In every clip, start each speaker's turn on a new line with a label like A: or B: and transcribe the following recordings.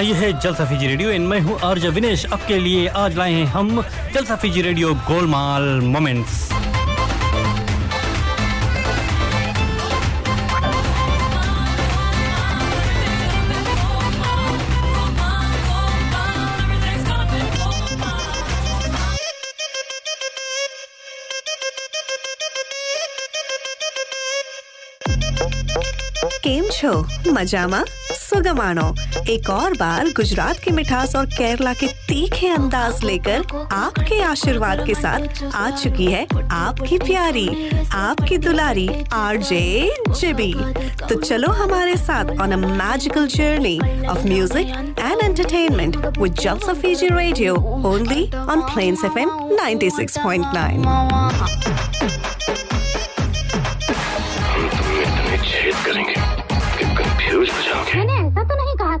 A: ये है Jalsa Fiji radio and मैं हूँ आर्ज विनेश आपके लिए आज लाए हैं हम Jalsa Fiji radio Golmaal moments
B: કેમ છો મજામાં सुगमानो। एक और बार गुजरात की मिठास और केरला के तीखे अंदाज लेकर आपके आशीर्वाद के साथ आ चुकी है आपकी प्यारी, आपकी दुलारी, आरजे जिबी। तो चलो हमारे साथ on a magical journey of music and entertainment with Jalsa Fiji radio only on Plains FM 96.9
C: था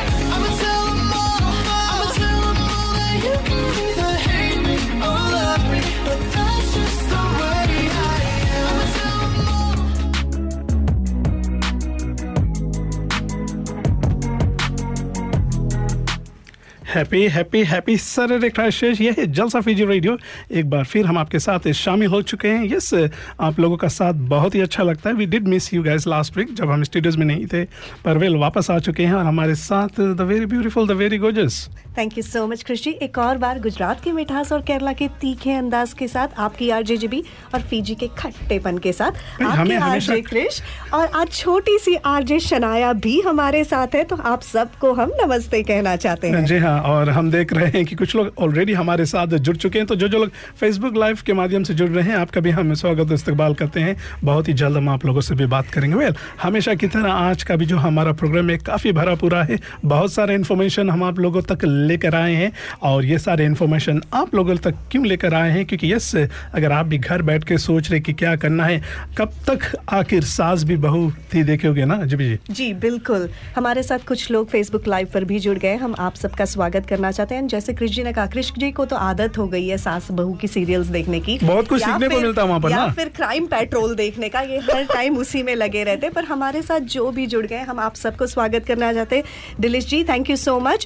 D: Happy happy happy sir क्राइशेष ये है जलसा फीजी रेडियो। एक बार फिर हम आपके साथ शामिल हो चुके हैं। यस, आप लोगों का साथ बहुत ही अच्छा लगता है। We did miss you guys last week जब हम स्टूडियोज में नहीं थे, पर वेल वापस आ चुके हैं और हमारे साथ the very beautiful the very gorgeous
B: thank you so much Krishi एक और बार गुजरात की मिठास और केरला के तीखे अंदाज के साथ आपकी आरजे जीबी और फीजी के खट्टेपन के साथ आपकी
D: हमें
B: आरजे कृष और आज छोटी सी आरजे शनाया भी हमारे साथ है तो आप सबको हम नमस्ते कहना चाहते हैं।
D: जी हाँ और हम देख रहे हैं कि कुछ लोग ऑलरेडी हमारे साथ जुड़ चुके हैं तो जो जो लोग फेसबुक लाइव के माध्यम से जुड़ रहे हैं आपका भी हम स्वागत और इस्तकबाल करते हैं। बहुत ही जल्द हम आप लोगों से भी बात करेंगे। वेल हमेशा की तरह आज का भी जो हमारा प्रोग्राम है काफ़ी भरा पूरा है। बहुत सारे इन्फॉर्मेशन हम आप लोगों तक लेकर आए हैं और ये सारे इन्फॉर्मेशन आप लोगों तक क्यों लेकर आए हैं? क्योंकि यस अगर आप भी घर बैठ के सोच रहे कि क्या करना है कब तक आखिर सास भी बहू थी देखोगे ना जी जी।
B: जी बिल्कुल। हमारे साथ कुछ लोग फेसबुक लाइव पर भी जुड़ गए हम आप सबका स्वागत करना चाहते हैं। जैसे कृष जी ने कहा कृष जी को तो आदत हो गई है सास बहू की सीरियल्स देखने की।
D: बहुत कुछ सीखने को मिलता है वहाँ पर
B: या फिर क्राइम पेट्रोल देखने का ये हर टाइम उसी में लगे रहते हैं। पर हमारे साथ जो भी जुड़ गए हम आप सबको स्वागत करना चाहते हैं। Dilish ji thank you so much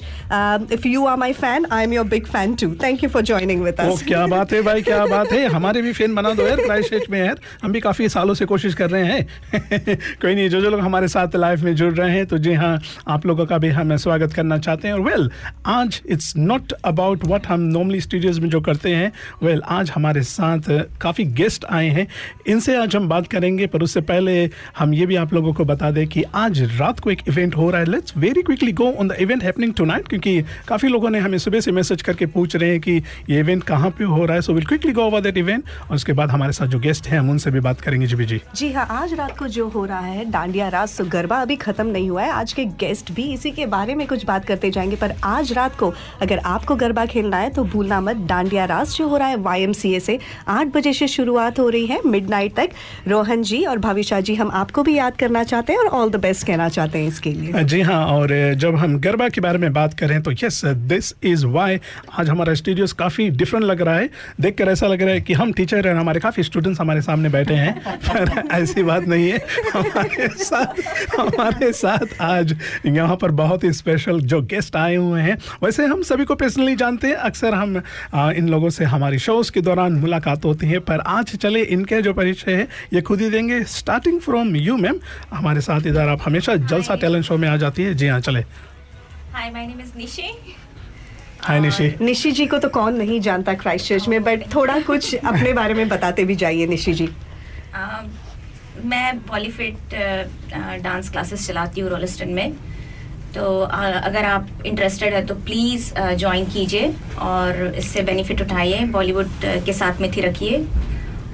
B: if you are my fan I am your big fan too thank you for joining
D: with
B: us
D: क्या बात है भाई, क्या बात है। हमारे भी फ़ैन बना दो यार क्राइस्ट में यार। हम भी काफ़ी सालों से कोशिश कर रहे हैं। कोई नहीं, जो जो लोग हमारे साथ लाइव में जुड़ रहे हैं तो जी हाँ आप लोगों का भी हम स्वागत करना चाहते हैं। और वेल आज इट्स नॉट अबाउट व्हाट हम नॉर्मली स्टूडियोज में जो करते हैं। वेल आज हमारे साथ काफ़ी गेस्ट आए हैं। इनसे आज हम बात करेंगे, पर उससे पहले हम ये भी आप लोगों को बता दें कि आज रात को एक इवेंट हो रहा है। Let's very quickly go on the event happening tonight क्योंकि काफ़ी लोगों ने हमें सुबह से मैसेज करके पूछ रहे हैं कि ये इवेंट कहाँ पे हो रहा है? So will quickly go over that event और उसके बाद हमारे साथ जो गेस्ट हैं हम उनसे भी बात करेंगे। जी जी।
B: जी हाँ आज रात को जो हो रहा है डांडिया रास तो गरबा अभी खत्म नहीं हुआ है। आज के गेस्ट भी इसी के बारे में कुछ बात करते जाएँगे पर आज रात को अगर आपको गरबा खेलना है तो भूलना मत। डांडिया रास जो हो रहा है वाई से आठ बजे से शुरुआत हो रही है मिडनाइट तक। रोहन जी और भाविशा जी हम आपको भी याद करना चाहते हैं और ऑल द बेस्ट कहना चाहते हैं इसके लिए।
D: जी हाँ और जब हम गरबा के बारे में बात करें तो यस दिस इज़ वाई आज हमारा स्टूडियोज काफ़ी डिफरेंट लग रहा है। देख कर ऐसा लग रहा है कि हम टीचर हैं हमारे काफ़ी स्टूडेंट्स हमारे सामने बैठे हैं। पर ऐसी बात नहीं है। हमारे साथ हमारे साथ आज यहाँ पर बहुत ही स्पेशल जो गेस्ट आए हुए हैं। वैसे हम सभी को पर्सनली जानते हैं अक्सर हम आ, इन लोगों से हमारी शोज़ के दौरान मुलाकात होती है। पर आज चले इनके जो परिचय है ये खुद ही देंगे। स्टार्टिंग फ्रॉम यू मैम हमारे साथ इधर आप हमेशा जलसा टैलेंट शो में आ जाती है। जी हाँ चले।
C: Hi, my name is Nishi.
D: हाय निशी
B: निशी जी को तो कौन नहीं जानता क्राइस्ट चर्च में बट थोड़ा कुछ अपने बारे में बताते भी जाइए निशी जी
C: Um, मैं बॉलीफिट डांस क्लासेस चलाती हूँ रोलिस्टन में तो uh, अगर आप इंटरेस्टेड है तो प्लीज़ ज्वाइन कीजिए और इससे बेनिफिट उठाइए बॉलीवुड uh, के साथ में थी रखिए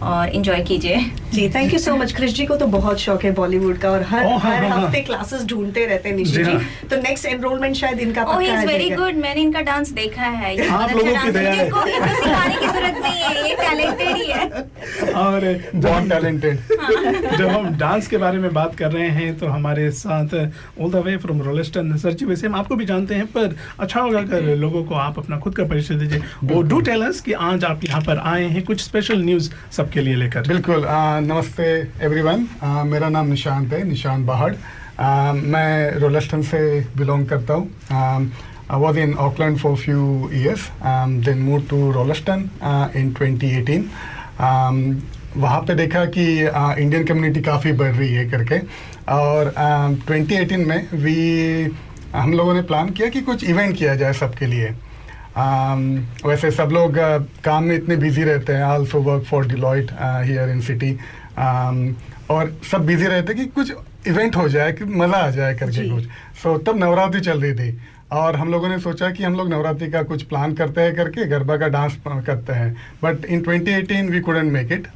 C: और इंजॉय कीजिए
B: जी thank you so much Krish ji को तो बहुत शौक है बॉलीवुड का और हर
D: ओ, हाँ,
B: हर
D: हाँ, हाँ।
B: हफ़्ते क्लासेस ढूंढते रहते हैं निशी
D: जी हाँ।
B: तो नेक्स्ट एनरोलमेंट शायद इनका पक्का आ
C: इज़ वेरी गुड मैंने इनका डांस देखा है। ये
D: आप लोगों
C: अच्छा
D: की दया
C: है।
D: है।
C: इनको सिखाने की ज़रूरत नहीं है ये टैलेंटेड ही है।
D: और
E: बहुत टैलेंटेड
D: जब हम डांस के बारे में बात कर रहे हैं तो हमारे साथ all the way from Rolleston sir जी वैसे हम आपको भी जानते हैं पर अच्छा होगा अगर लोगों को आप अपना खुद का परिचय दीजिए। वो डू टेल अस कि आज आप यहाँ पर आए हैं कुछ स्पेशल न्यूज़ सबके लिए लेकर।
E: बिल्कुल नमस्ते एवरीवन आ, मेरा नाम निशांत है निशांत बाहड़. आ, मैं रोलस्टन से बिलोंग करता हूँ. I was in Auckland for few years then move to Rolleston in 2018 um, वहाँ पे देखा कि इंडियन कम्युनिटी काफ़ी बढ़ रही है करके. और um, 2018 में वी हम लोगों ने प्लान किया कि कुछ इवेंट किया जाए सबके लिए. वैसे सब लोग uh, काम में इतने बिज़ी रहते हैं. Also work for Deloitte here in city और सब बिज़ी रहते हैं कि कुछ इवेंट हो जाए कि मज़ा आ जाए करके कुछ. सो so, तब नवरात्रि चल रही थी. और हम लोगों ने सोचा कि हम लोग नवरात्रि का कुछ प्लान करते हैं करके गरबा का डांस करते हैं। But in 2018 we couldn't make it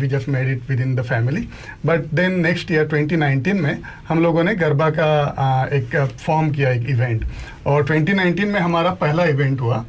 E: we just made it within the family but then next year 2019 में हम लोगों ने गरबा का uh, एक फॉर्म किया एक इवेंट और 2019 में हमारा पहला इवेंट हुआ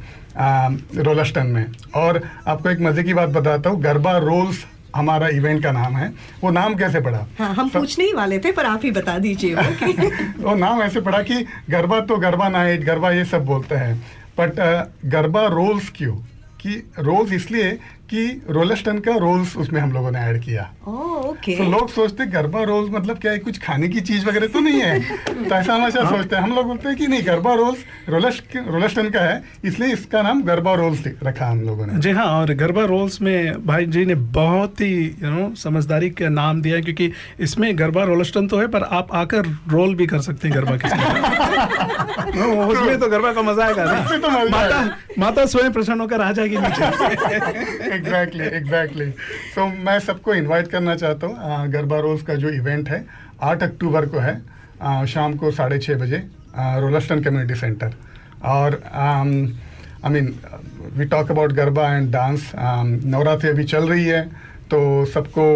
E: रोलस्टन में. और आपको एक मज़े की बात बताता हूँ। गरबा रोल्स हमारा इवेंट का नाम है। वो नाम कैसे पड़ा
B: हाँ हम
E: सब-
B: पूछने ही वाले थे पर आप ही बता दीजिए वो
E: वो नाम ऐसे पड़ा कि गरबा तो गरबा नाइट गरबा ये सब बोलते हैं। बट गरबा रोल्स क्यों? कि रोल्स इसलिए कि रोलस्टन का रोल्स उसमें हम लोगों ने ऐड किया।
B: ओह ओके
E: तो लोग सोचते गरबा रोल्स मतलब क्या है? कुछ खाने की चीज़ वगैरह तो नहीं है। तो ऐसा हमेशा सोचते हैं। हम लोग बोलते हैं कि नहीं गरबा रोल्स रोलस्ट रोलस्टन का है इसलिए इसका नाम गरबा रोल्स रखा हम लोगों ने।
D: जी हाँ और गरबा रोल्स में भाई जी ने बहुत ही यू नो समझदारी का नाम दिया है क्योंकि इसमें गरबा रोलस्टन तो है पर आप आकर रोल भी कर सकते हैं गरबा के उसमें तो गरबा का मज़ा आएगा
E: तो
D: ना माता माता स्वयं प्रसन्न होकर आ जाएगी नीचे।
E: एग्जैक्टली एग्जैक्टली सो मैं सबको इनवाइट करना चाहता हूँ गरबा रोज का जो इवेंट है आठ अक्टूबर को है आ, शाम को साढ़े छः बजे रोलस्टन कम्युनिटी सेंटर। और I mean we talk about garba and dance Navratri अभी चल रही है तो सबको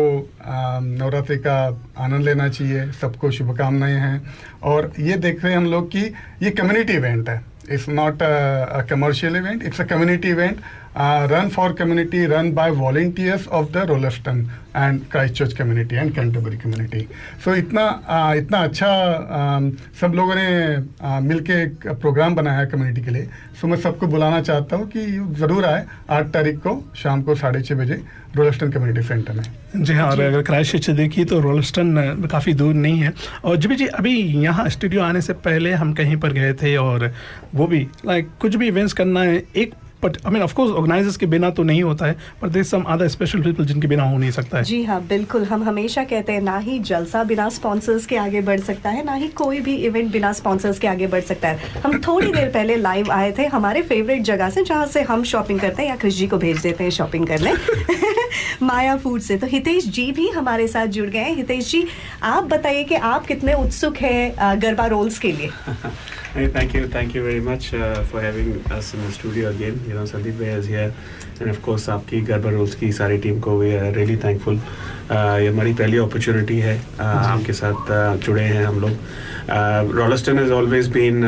E: नवरात्रि का आनंद लेना चाहिए सबको शुभकामनाएँ हैं। और ये देख रहे हैं हम लोग कि ये कम्युनिटी इवेंट है। It's not a commercial event it's a community event uh, run for community run by volunteers of the Rollaston and Christchurch community and Canterbury community. So इतना uh, इतना अच्छा um, सब लोगों ने uh, मिलके एक programme बनाया है कम्युनिटी के लिए। सो so, मैं सबको बुलाना चाहता हूँ कि ज़रूर आए आठ तारीख को शाम को साढ़े छः बजे रोलस्टन कम्युनिटी सेंटर में।
D: जी हाँ और अगर क्राइस्ट चर्च देखिए तो रोलस्टन काफ़ी दूर नहीं है। और जी जी अभी यहाँ स्टूडियो आने से पहले हम कहीं पर गए थे और वो भी लाइक कुछ भी इवेंट्स करना है एक but I mean of course organisers के बिना तो नहीं होता है पर there some other special people जिनके बिना हो नहीं सकता है।
B: जी हाँ बिल्कुल। हम हमेशा कहते हैं ना ही जलसा बिना स्पॉन्सर्स के आगे बढ़ सकता है ना ही कोई भी इवेंट बिना स्पॉन्सर्स के आगे बढ़ सकता है। हम थोड़ी देर पहले लाइव आए थे हमारे फेवरेट जगह से जहाँ से हम शॉपिंग करते हैं या कृष जी को भेज देते हैं शॉपिंग करने। माया फ़ूड से। तो हितेश जी भी हमारे साथ जुड़ गए हैं। हितेश जी आप बताइए कि आप कितने उत्सुक हैं गरबा रोल्स के लिए?
F: Hey, thank you, thank you very much uh, for having us in the studio again. You know, Sandeep Bhai is here, and of course, आपकी गरबा रोल्स की सारी टीम को we are really thankful. Uh, ये हमारी पहली opportunity है uh, आपके साथ uh, जुड़े हैं हम लोग Rolleston has always been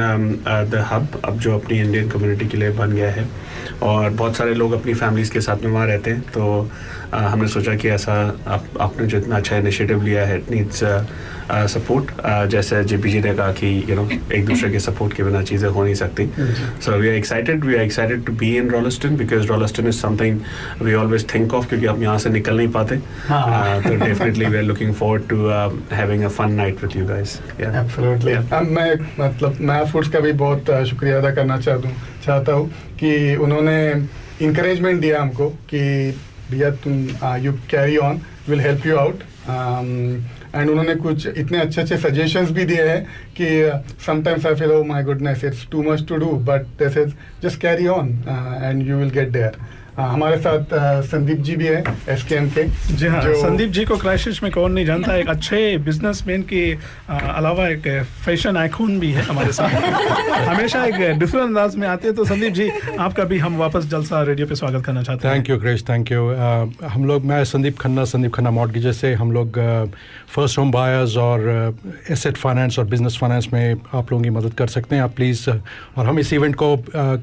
F: the hub अब जो अपनी इंडियन कम्युनिटी के लिए बन गया है और बहुत सारे लोग अपनी फैमिलीज़ के साथ में वहाँ रहते हैं तो uh, हमने सोचा कि ऐसा आप आपने जो इतना अच्छा इनिशिएटिव लिया है इट नीड्स सपोर्ट जैसे जेपी जी ने कहा कि यू नो एक दूसरे के सपोर्ट के बिना चीज़ें हो नहीं सकती। So we are excited we are excited to be in Rolleston because Rolleston is something we always think of क्योंकि हम यहाँ से निकल नहीं पाते। Uh, तो definitely we are looking forward to having a fun night with you
E: guys absolutely मैं मतलब माया फूड्स का भी बहुत शुक्रिया अदा करना चाहता हूँ चाहता हूँ कि उन्होंने इंकरेजमेंट दिया हमको कि भैया तुम you carry on will help you out and उन्होंने कुछ इतने अच्छे अच्छे सजेशंस भी दिए हैं कि sometimes I feel oh my goodness it's too much to do but this is just carry on and you will get there हमारे साथ संदीप जी भी हैं एस के एम के
D: जी हाँ संदीप जी को क्राइसिस में कौन नहीं जानता एक अच्छे बिजनेसमैन के अलावा एक फ़ैशन आइकॉन भी है हमारे साथ। हमेशा एक डिफरेंट अंदाज में आते हैं तो संदीप जी आपका भी हम वापस जलसा रेडियो पे स्वागत करना चाहते हैं।
G: Thank you crash thank you हम लोग मैं संदीप खन्ना संदीप खन्ना मॉडगेजेस से हम लोग फ़र्स्ट होम बायर्स और एसेट फाइनेंस और बिज़नेस फाइनेंस में आप लोगों की मदद कर सकते हैं आप प्लीज़ और हम इस इवेंट को uh,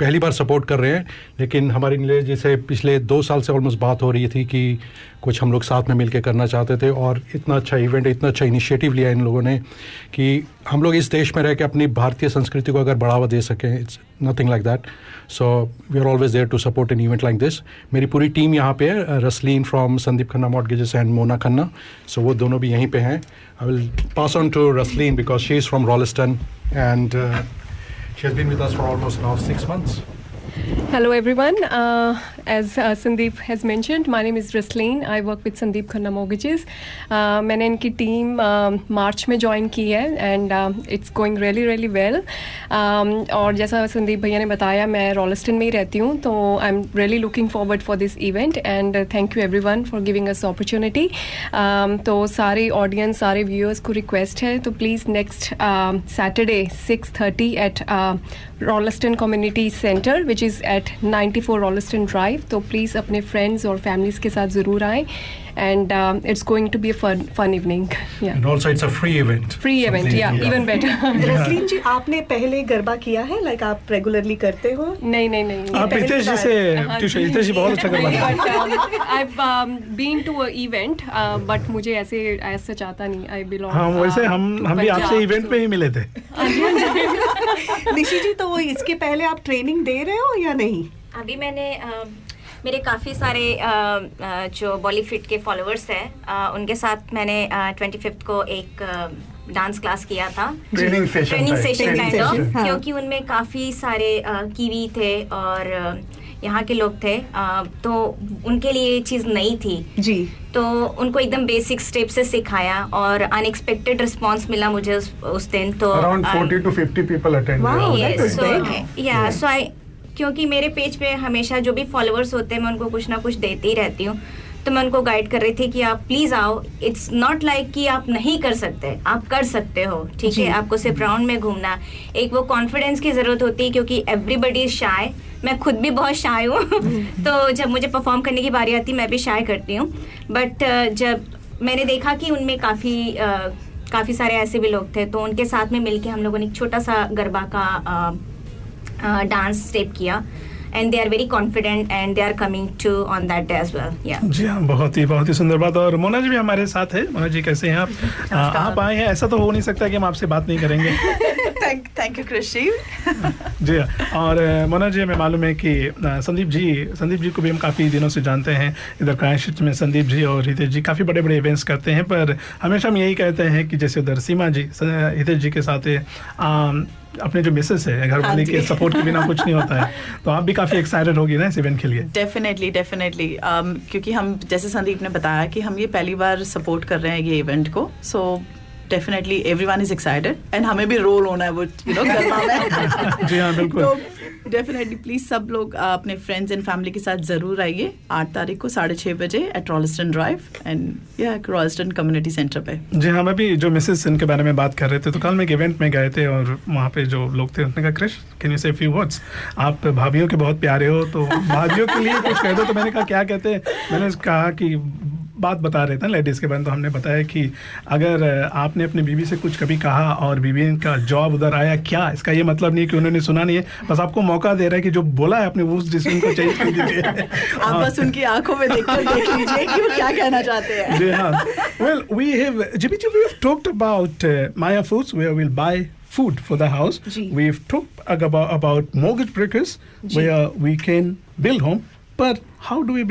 G: पहली बार सपोर्ट कर रहे हैं, लेकिन हमारी नीलेश जी से पिछले दो साल से ऑलमोस्ट बात हो रही थी कि कुछ हम लोग साथ में मिलकर करना चाहते थे और इतना अच्छा इवेंट इतना अच्छा इनिशिएटिव लिया इन लोगों ने कि हम लोग इस देश में रह के अपनी भारतीय संस्कृति को अगर बढ़ावा दे सकें it's nothing like that so we are always there to support an event like this मेरी पूरी टीम यहाँ पे है Rasleen from Sandeep Khanna mortgages and Mona Khanna so वो दोनों भी यहीं पे हैं। I will pass on to Rasleen because she is from Rolleston and She has been with us for almost now six months.
H: Hello, everyone. Uh, as uh, Sandeep has mentioned, my name is Rasleen. I work with Sandeep Khanna Mortgages. Uh, मैंने इनकी टीम मार्च में join की है and it's going really really well और जैसा संदीप भैया ने बताया मैं रॉलिस्टन में ही रहती हूँ तो I am really looking forward for this event and thank you everyone for giving us opportunity तो सारे ऑडियंस सारे व्यूअर्स को रिक्वेस्ट है तो please next Saturday six thirty at Rolleston community centre which is at 94 Rolleston drive तो please अपने friends और families के साथ ज़रूर आएँ। And it's going to be a fun fun evening
G: And also, it's a free event.
H: Free event या even better
B: Rasleen ji आपने पहले गरबा किया है? लाइक आप रेगुलरली करते हो?
H: नहीं नहीं नहीं
D: आप हितेश जी से हितेश जी बहुत अच्छा कर
H: but I been to a event but मुझे ऐसे ऐसा चाहता नहीं आई बिलोंग
D: हाँ वैसे हम हम भी आपसे इवेंट में ही मिले थे।
B: निशी जी तो इसके पहले आप ट्रेनिंग दे रहे हो या नहीं?
C: अभी मैंने अ, मेरे काफ़ी सारे जो बॉलीफिट के फॉलोअर्स हैं उनके साथ मैंने ट्वेंटी फिफ्थ को एक डांस क्लास किया था।
E: Training session training
C: session
E: Training
C: kind
E: of हाँ।
C: क्योंकि उनमें काफ़ी सारे कीवी थे और यहाँ के लोग थे तो उनके लिए ये चीज़ नई थी।
B: जी।
C: तो उनको एकदम बेसिक स्टेप से सिखाया और अनएक्सपेक्टेड रिस्पांस मिला मुझे उस, उस दिन तो around
E: 40 to 50 people attended
C: Yes, so, yeah, so I- क्योंकि मेरे पेज पे हमेशा जो भी फॉलोअर्स होते हैं मैं उनको कुछ ना कुछ देती ही रहती हूँ। तो मैं उनको गाइड कर रही थी कि आप प्लीज़ आओ। इट्स नॉट लाइक कि आप नहीं कर सकते आप कर सकते हो ठीक है? आपको सिर्फ़ राउंड में घूमना एक वो कॉन्फिडेंस की ज़रूरत होती है क्योंकि एवरीबडी इज़ शाय मैं खुद भी बहुत शाय हूँ। तो जब मुझे परफॉर्म करने की बारी आती मैं भी शाय करती हूँ। बट जब मैंने देखा कि उनमें काफ़ी काफ़ी सारे ऐसे भी लोग थे तो उनके साथ में मिलके हम लोगों ने एक छोटा सा गरबा का डांस स्टेप किया and they are very confident and they are coming to on that as well yeah
D: जी हाँ बहुत ही बहुत ही सुंदर बात और मोना जी भी हमारे साथ है। मोना जी कैसे हैं आप? आ, आप आए हैं ऐसा तो हो नहीं सकता कि हम आपसे बात नहीं करेंगे।
I: थैंक थैंक यू कृषि
D: जी हाँ और मोना जी हमें मालूम है कि संदीप जी संदीप जी को भी हम काफ़ी दिनों से जानते हैं। इधर क्राइस्ट में संदीप जी और हितेश जी काफ़ी बड़े बड़े इवेंट्स करते हैं पर हमेशा हम यही कहते हैं कि जैसे उधर सीमा जी हितेश जी के साथ है, अपने जो मिसेस है घर वाले के सपोर्ट के बिना कुछ नहीं होता है तो आप भी काफ़ी एक्साइटेड होगी ना इस इवेंट के लिए?
I: डेफिनेटली डेफिनेटली um, क्योंकि हम जैसे संदीप ने बताया कि हम ये पहली बार सपोर्ट कर रहे हैं ये इवेंट को so definitely everyone is excited and हमें भी रोल होना है वो यू नो
D: जी हाँ बिल्कुल।
I: तो डेफिनेटली प्लीज़ सब लोग अपने फ्रेंड्स एंड फैमिली के साथ ज़रूर आइए आठ तारीख को साढ़े छः बजे एट रॉलिस्टन ड्राइव एंड या रॉलिस्टन कम्युनिटी सेंटर पे।
D: जी हाँ मैं भी जो मिसेस इनके बारे में बात कर रहे थे तो कल मैं एक इवेंट में गए थे और वहाँ पे जो लोग थे, उन्होंने कहा, Krish can you say few words आप भाभीियों के बहुत प्यारे हो तो भाभीियों के लिए कुछ कह दो। तो मैंने कहा, क्या कहते हैं? मैंने कहा कि बात बता रहे थे लेडीज़ के बारे में तो हमने बताया कि अगर आपने अपनी बीवी से कुछ कभी कहा और बीवी का जॉब उधर आया क्या इसका ये मतलब नहीं कि उन्होंने सुना नहीं है? बस आपको मौका दे रहा है कि जो बोला है आपने वो उस डिसीज़न को चेंज कर दीजिए।
I: आप हाँ। बस उनकी आँखों में देख लीजिए कि वो क्या कहना चाहते हैं।
D: वेल वी हैव जिबी जी we have talked about Maya foods we will buy food for the house. Ji. we've talked about, about mortgage breakers
B: Ji.
D: where we can build home but how do we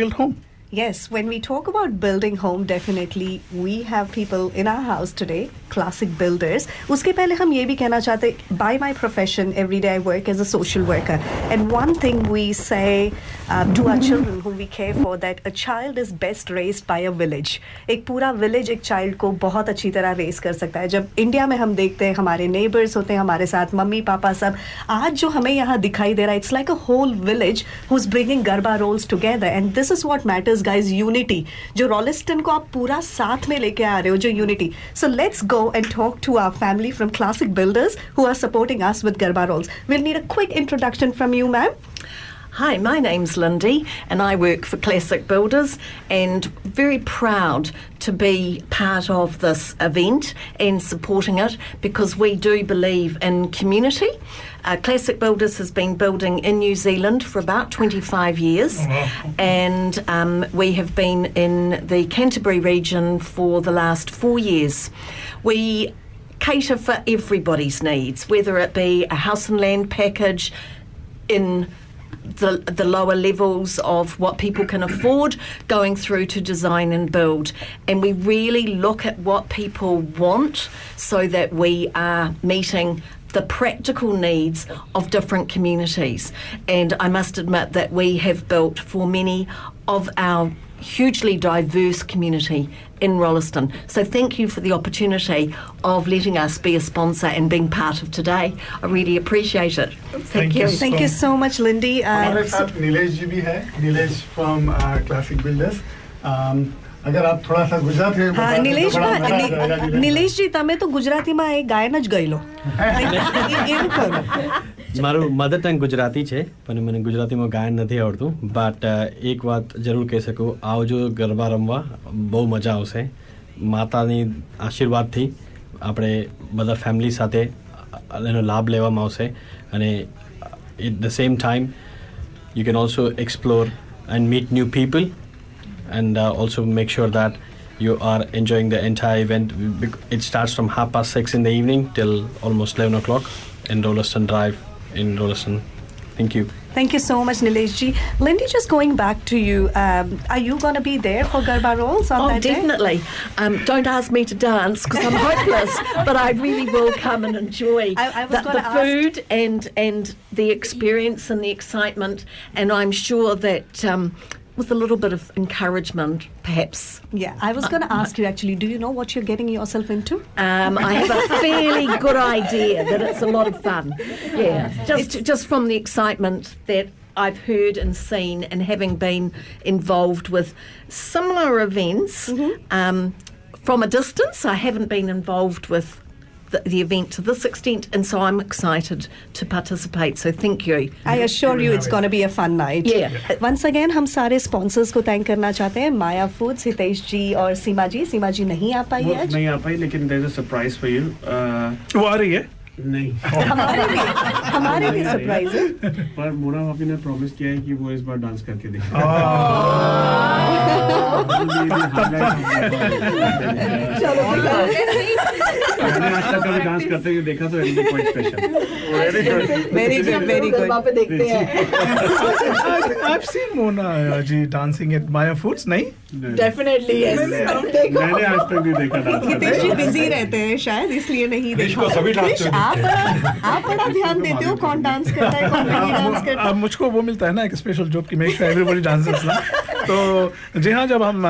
B: Yes, when we talk about building home, definitely we have people in our house today, classic builders. उसके पहले हम ये भी कहना चाहते, by my profession, every day I work as a social worker. And one thing we say um, to our children whom we care for, that a child is best raised by a village. एक पूरा village एक child को बहुत अच्छी तरह raise कर सकता है. जब इंडिया में हम देखते हैं हमारे neighbors होते हैं हमारे साथ मम्मी पापा सब आज जो हमें यहाँ दिखाई दे रहा है, it's like a whole village who's bringing Garba roles together. And this is what This guys unity जो रॉलिस्टन को आप पूरा साथ में लेके आ रहे हो, जो unity so let's go and talk to our family from classic builders who are supporting us with garba rolls will need a quick introduction from you ma'am
J: Hi, my name's Lindy and I work for Classic Builders and very proud to be part of this event and supporting it because we do believe in community. Uh, Classic Builders has been building in New Zealand for about 25 years and um, we have been in the Canterbury region for the last four years. We cater for everybody's needs, whether it be a house and land package in the, the lower levels of what people can afford, going through to design and build. And we really look at what people want so that we are meeting the practical needs of different communities. And I must admit that we have built for many of our hugely diverse community in Rolliston. So thank you for the opportunity of letting us be a sponsor and being part of today. I really appreciate it. Thank, you.
B: Thank you so much, Lindy. Uh,
E: हमारे साथ नीलेश जी भी है Nilesh from classic builders અગર આપ થોડા સા ગુજરાતી
B: હા નિલેશ નિલેશજી તમે તો ગુજરાતીમાં એ ગાયન જ ગયેલો. એવું કરો.
A: મારું મધર ટંગ ગુજરાતી છે પણ મને ગુજરાતીમાં ગાયન નથી આવડતું. બટ એક વાત જરૂર કહી શકું. આવજો ગરબા રમવા. બહુ મજા આવશે. માતાની આશીર્વાદથી આપણે બધા ફેમિલી સાથે એનો લાભ લેવામાં આવશે. અને at the same time you can also explore and meet new people and uh, also make sure that you are enjoying the entire event. It starts from half past six in the evening till almost 11 o'clock in Rolliston Drive in Rolliston. Thank you.
B: Thank you so much, Nileshji. Lindy, just going back to you, um, are you going to be there for Garba Rolls on
J: Oh,
B: that day?
J: definitely. Um, don't ask me to dance because I'm hopeless, but I really will come and enjoy
B: I- I
J: the, the food and and the experience and the excitement. And I'm sure that um, with a little bit of encouragement, perhaps.
B: Yeah, I was going to ask you actually, do you know what you're getting yourself into?
J: Um, I have a fairly good idea that it's a lot of fun. Yeah, just just from the excitement that I've heard and seen, and having been involved with similar events um, from a distance. I haven't been involved with The, the event to this extent, and so I'm excited to participate. So thank you.
B: I assure you it's going to be a fun night.
J: Yeah.
B: Once again, हम सारे sponsors को thank करना चाहते हैं माया foods Hitesh जी और सीमा जी सीमा जी नहीं आ पाई
F: वो
B: आज
F: नहीं आ पाई लेकिन there is a surprise for you
D: वो आ रही है
F: नहीं।
B: हमारे भी हमारे भी सरप्राइज़ है।
F: पर मोना भाभी ने प्रॉमिस किया है कि वो इस बार डांस करके मैंने आज तक कभी डांस करते हुए देखा तो it quite special
B: Very good, very good.
D: I've seen Mona uh, ji dancing at Maya Foods नहीं?
J: Definitely yes.
F: मैंने आज तक नहीं देखा डांस करते
B: बिज़ी रहते हैं शायद इसलिए नहीं देखा।
D: सभी डांस
B: हितेश, आप आप बड़ा ध्यान देते हो कौन डांस करता है कौन नहीं डांस करता?
D: अब मुझको वो मिलता है ना एक स्पेशल जॉब की मेक एवरीबॉडी डांसेस ना तो जी हाँ जब हम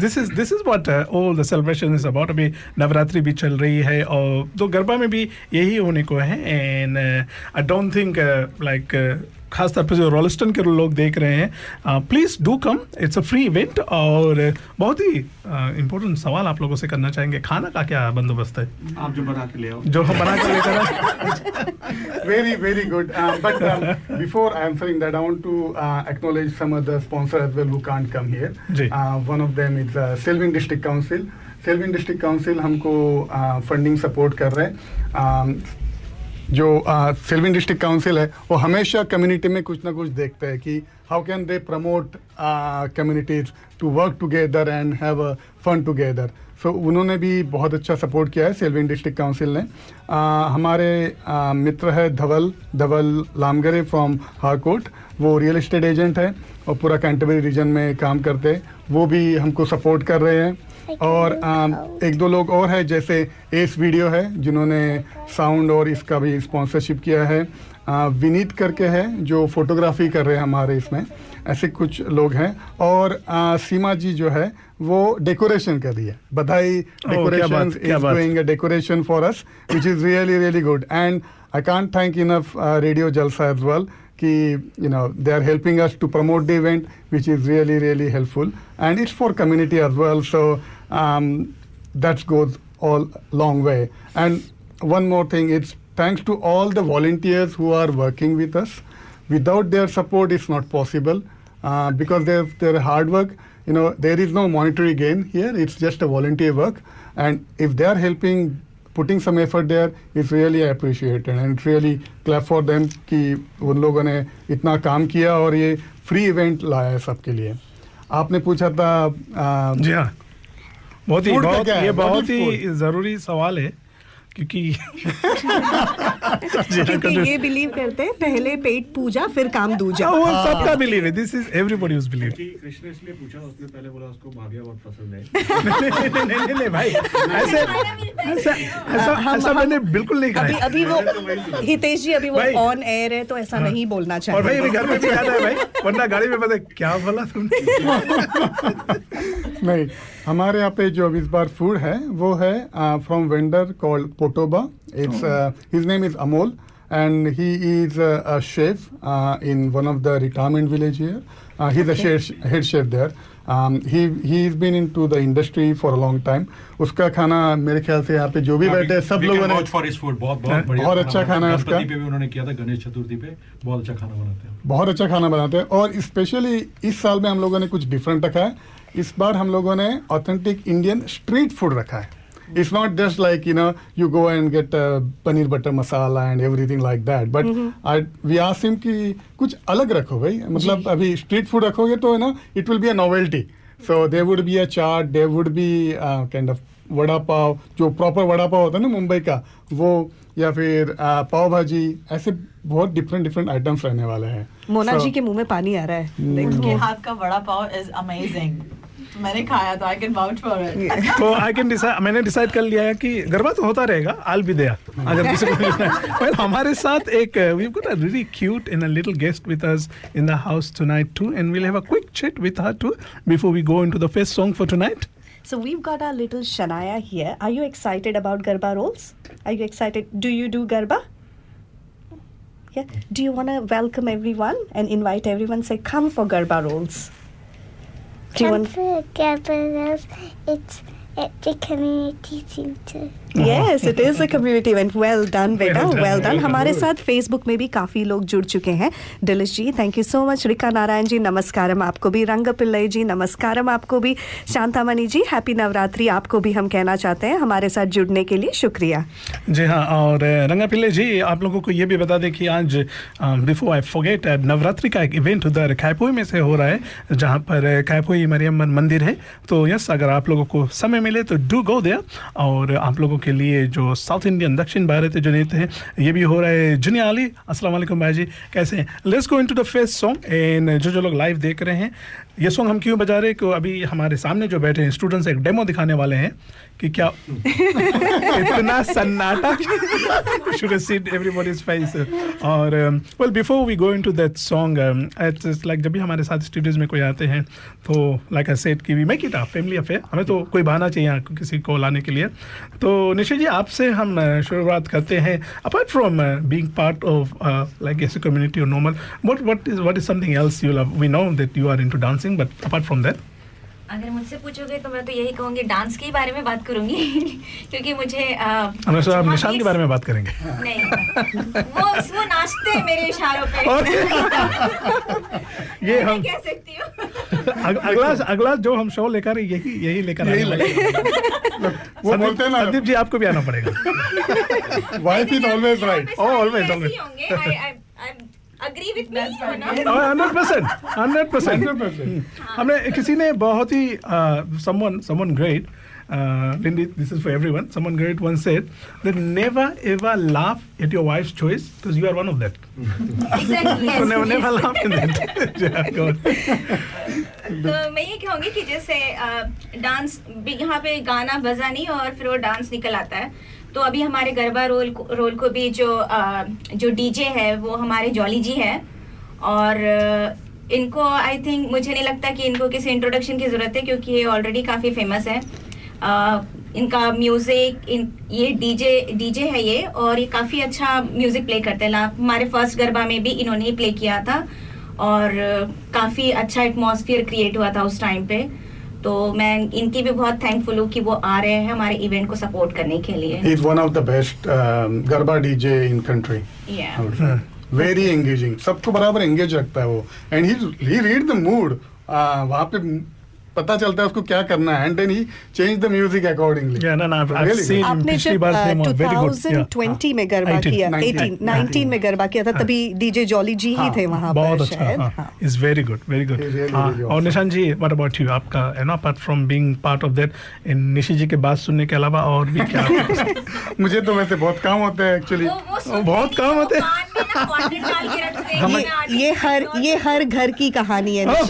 D: this is this is what all the celebration is about अभी नवरात्रि भी चल रही है और तो गरबा में भी यही होने को है। And I don't think like खासतौर पर जो रोलस्टन के लोग देख रहे हैं please do come it's a free event और बहुत ही इंपॉर्टेंट सवाल आप लोगों से करना चाहेंगे। खाना का क्या बंदोबस्त है?
F: आप जो बना के ले आओ।
D: जो हम बना के ले कर
E: very very good but before answering that I want to acknowledge some other sponsor as well who can't come here one of them is Selwyn district council Selwyn district council हमको फंडिंग सपोर्ट कर रहे हैं। जो Selwyn district council है वो हमेशा community में कुछ ना कुछ देखते हैं कि how can they promote communities to work together and have a fun together so उन्होंने भी बहुत अच्छा सपोर्ट किया है सेल्विन डिस्ट्रिक्ट काउंसिल ने। आ, हमारे आ, मित्र है धवल धवल लामगरे फ्रॉम हारकोट वो रियल एस्टेट एजेंट है और पूरा कैंटबरी रीजन में काम करते हैं। वो भी हमको सपोर्ट कर रहे हैं। और um, एक दो लोग और हैं जैसे एस वीडियो है जिन्होंने साउंड और इसका भी स्पॉन्सरशिप किया है। विनीत करके है जो फोटोग्राफी कर रहे हैं हमारे इसमें ऐसे कुछ लोग हैं। और आ, सीमा जी जो है वो डेकोरेशन कर रही है। बधाई
D: decoration
E: is doing decoration for us which is really really good and I can't thank enough radio Jalsa as well कि you know they are helping us to promote the event which is really really helpful and it's for community as well so um, that goes all long way and one more thing it's thanks to all the volunteers who are working with us without their support it's not possible uh, because they're, they're hard work you know there is no monetary gain here it's just a volunteer work and if they are helping putting some effort there is really appreciated and it's really clap for them कि उन लोगों ने इतना काम किया और ये free event लाया है सबके लिए आपने पूछा था आ,
D: जी हाँ बहुत ही बहुत ये बहुत ही ज़रूरी सवाल है क्योंकि हाँ,
B: क्योंकि ये बिलीव करते हैं पहले पेट पूजा फिर काम दूजा।
D: वो सबका बिलीव है this is everybody's believe
F: Krishna इसलिए पूछा उसने पहले बोला उसको भाग्य बहुत पसंद है।
D: नहीं नहीं नहीं भाई ऐसे ऐसा ऐसा मैंने बिल्कुल नहीं कहा
B: अभी अभी वो हितेश जी अभी वो ऑन एयर है तो ऐसा नहीं बोलना चाहिए
D: और भाई अभी घर में भी याद है भाई वरना गाड़ी में पता क्या बोला तुमने?
E: नहीं। हमारे यहाँ पे जो इस बार फ़ूड है वो है from vendor called Potoba it's his name is Amol and he is uh, a chef uh, in one of the retirement village here. Uh, he's a chef, head chef there. Um, he he's been into the industry for a long time. उसका खाना मेरे ख्याल से यहाँ पे जो भी बैठे सब लोगों ने
G: फॉर फ़ूड बहुत बहुत बढ़िया
E: बहुत अच्छा खाना है उसका।
G: पे भी उन्होंने किया था गणेश चतुर्थी पे बहुत अच्छा खाना बनाते हैं।
E: बहुत अच्छा खाना बनाते हैं और स्पेशली इस साल में हम लोगों ने कुछ डिफरेंट रखा है। इस बार हम लोगों ने ऑथेंटिक इंडियन स्ट्रीट फ़ूड रखा है। It's not just like you know you go and get paneer butter masala and everything like that but I we ask him कि कुछ अलग रखो भाई मतलब अभी स्ट्रीट फ़ूड रखोगे तो है ना it will be a novelty so there would be a chaat there would be kind of vada pav जो प्रॉपर वड़ा पाव होता है ना मुंबई का वो या फिर uh, पाव भाजी ऐसे बहुत डिफरेंट डिफरेंट आइटम्स रहने वाले हैं।
B: मोना
E: So-
B: जी के मुँह में पानी आ रहा है
I: उनके हाथ का वड़ा पाव इज़ अमेजिंग मैंने खाया तो I can vouch for it
D: तो आई कैन डिसाइड मैंने डिसाइड कर लिया है कि गरबा तो होता रहेगा आल बी देयर अगर किसी को हमारे साथ एक we got a really cute and a little guest with us in the house tonight too and we'll have a quick chat with her too before we go into the first song for tonight
B: So we've got our little Shania here. Are you excited about Garba rolls? Are you excited? Do you do Garba? Yeah. Do you want to welcome everyone and invite everyone? Say, come for Garba rolls. Do you want?
K: It's at the community center.
B: Yes, it is a community event. Well done, बेटा.
K: Well done,
B: Well done.
K: well done.
B: हमारे साथ Facebook में भी काफ़ी लोग जुड़ चुके हैं Dilish ji thank you so much Rika Narayan ji नमस्कारम आपको भी रंग पिल्लई जी नमस्कारम आपको भी शांतामणि जी हैप्पी नवरात्रि आपको भी हम कहना चाहते हैं हमारे साथ जुड़ने के लिए शुक्रिया
D: जी हाँ और अ, रंगा पिल्ले जी आप लोगों को ये भी बता दें कि आज बिफोर आई फॉरगेट नवरात्रि का एक इवेंट उधर कैपोई में से हो रहा है जहाँ पर अ, कैपोई मरियम मंदिर है तो यस अगर आप लोगों को समय मिले तो डू गो देयर और आप लोगों के लिए जो साउथ इंडियन दक्षिण भारतीय जो नृत्य है, ये भी हो रहा है। जुनिया अली अस्सलाम भाई जी, कैसे हैं? Let's go into the face song and जो जो लोग लाइव देख रहे हैं ये सॉन्ग हम क्यों बजा रहे हैं? कि अभी हमारे सामने जो बैठे हैं स्टूडेंट्स एक डेमो दिखाने वाले हैं कि क्या इतना सन्नाटा have seen everybody's face. और well before we go into that song it's like जब भी हमारे साथ स्टूडियोज में कोई आते हैं तो लाइक आई सेड कि we make it a family affair हमें तो कोई बहाना चाहिए यहाँ किसी को लाने के लिए। तो निशा जी आपसे हम uh, शुरुआत करते हैं। Apart from being part of like ऐसे कम्युनिटी और normal what what is what is something else you love we know that you are into dancing but apart from that
C: अगर मुझसे पूछोगे तो मैं तो यही कहूँगी डांस के बारे में बात करूँगी क्योंकि मुझे अ,
D: हमें आप निशान के बारे में बात करेंगे।
C: नहीं वो वो नाचते हैं मेरे इशारों पे।
D: ये हम
C: कह सकती हूँ।
D: अग, अगला अगला जो हम शो लेकर यही यही लेकर आने वाले
E: वो बोलते हैं ना-
D: संदीप जी आपको भी आना पड़ेगा।
E: Wife is always right
D: Oh, always, हमने किसी ने बहुत ही someone someone great this is for everyone someone great one said that ever laugh at your wife's choice because you are one of that
C: exactly
D: in that
C: तो मैं ये कहूँगी कि जैसे uh, डांस यहाँ पे गाना बजा नहीं और फिर वो डांस निकल आता है। तो अभी हमारे गरबा रोल को- रोल को भी जो अ, जो डीजे है वो हमारे जॉली जी है। और इनको आई थिंक मुझे नहीं लगता कि इनको किसी इंट्रोडक्शन की ज़रूरत है क्योंकि ये ऑलरेडी काफ़ी फ़ेमस है। अ, इनका म्यूज़िक इन ये डीजे डीजे है ये और ये काफ़ी अच्छा म्यूज़िक प्ले करते हैं। हमारे फ़र्स्ट गरबा में भी इन्होंने ही प्ले किया था और काफ़ी अच्छा एटमोसफियर क्रिएट हुआ था उस टाइम पे। तो मैं इनकी भी बहुत थैंकफुल हूँ कि वो आ रहे हैं हमारे इवेंट को सपोर्ट करने के लिए।
E: Is one of the best garba DJ in country very engaging. सबको बराबर एंगेज रखता है वो. And he read the mood वहाँ पे पता चलता है उसको क्या करना है। And then he change
D: the music accordingly I've seen him
B: आपने
D: पिछली
B: जब
D: बार से
B: uh,
D: very good.
B: 2020 में गरबा किया 18 19 में गरबा किया था तभी डीजे जॉली जी ही थे वहाँ
D: बहुत अच्छा
B: शायद
D: हाँ। Is very good very
E: good
D: हाँ और Nishan ji what about you आपका you know apart from being part of that in Nishi ji के बात सुनने के अलावा और भी क्या?
E: मुझे तो वैसे बहुत काम होते हैं एक्चुअली
D: बहुत काम होते हैं।
B: ये, ये हर ये हर घर की कहानी है
E: हाँ।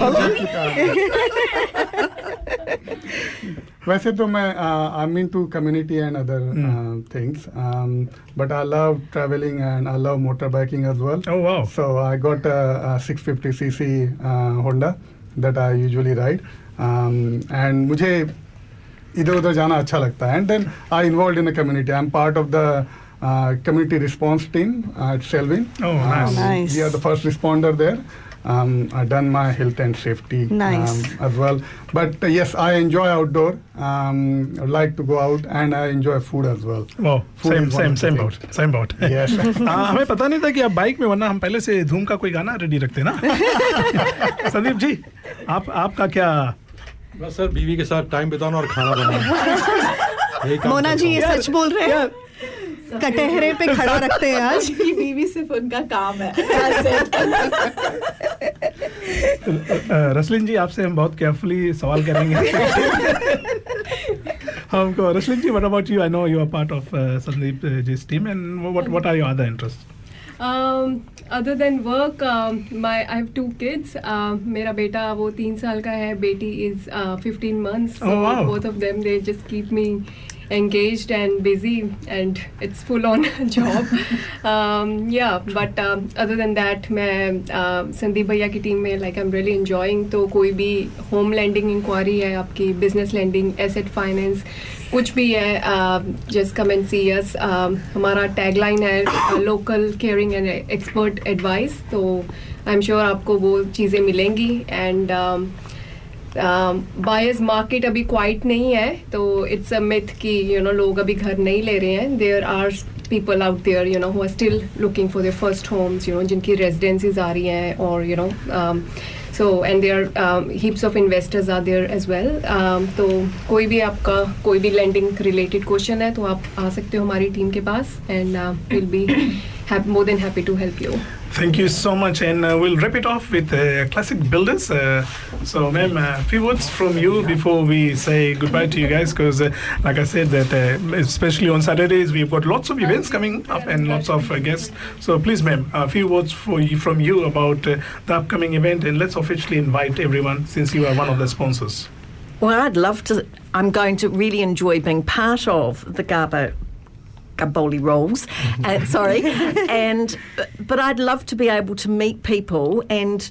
E: वैसे तो मैं I mean to community and other things but I love travelling and I love motor biking
D: as well
E: so I got six fifty C C Honda that I usually ride and मुझे इधर उधर जाना अच्छा लगता है. And then I involve in the community I am part of the community response team at
B: Selwyn
E: we are the first responder there Um, I've done my health and safety
B: Nice.
E: um, as well. But uh, yes, I enjoy outdoor. Um, I like to go out and I enjoy food as well.
D: Wow,
E: Food
D: same same same boat same boat
E: Yes.
D: हाँ, हमें पता नहीं था कि आप bike में वरना हम पहले से धूम का कोई गाना रेडी रखते ना संदीप जी आप आपका क्या
G: बस सर बीवी के साथ टाइम बिताना और खाना बनाना
B: मोना जी ये सच बोल रहे हैं कटहरे पे खड़ा रखते हैं आज
I: ये बीवी सिर्फ़ उनका काम है
D: रसलिन जी आपसे हम बहुत केयरफुली सवाल करेंगे हमको Roslyn ji what about you I know you are part of Sandeep ji team and what what are your other interest
H: Um, other than work, um, my I have two kids. Uh, मेरा बेटा वो तीन साल का है बेटी is uh, 15 months. So
D: Oh, wow.
H: both of them they just keep me engaged and busy and it's full on job. um, yeah, but um, other than that मैं uh, Sandeep भैया की टीम में like I'm really enjoying तो कोई भी home lending inquiry है आपकी business lending, asset finance कुछ भी है just come and see yes हमारा टैगलाइन है local caring and expert advice तो आई एम श्योर आपको वो चीज़ें मिलेंगी एंड Um, बायर्स मार्केट अभी क्वाइट नहीं है तो इट्स अ मिथ कि यू नो लोग अभी घर नहीं ले रहे हैं। There are people out there you know who are still looking for their first homes you know जिनकी रेजिडेंसीज आ रही हैं और you know so and there heaps of investors are there as well तो कोई भी आपका कोई भी लैंडिंग रिलेटेड क्वेश्चन है तो आप आ सकते हो हमारी टीम के पास and will be more than happy to help you
D: Thank you so much, and uh, we'll wrap it off with uh, classic builders. Uh, so, ma'am, a few words from you before we say goodbye to you guys, because, uh, like I said, that uh, especially on Saturdays we've got lots of events coming up and lots of uh, guests. So, please, ma'am, a few words for you, from you about uh, the upcoming event, and let's officially invite everyone since you are one of the sponsors.
J: Well, I'd love to. I'm going to really enjoy being part of the Garbo Gaboli rolls. uh, sorry, and but I'd love to be able to meet people and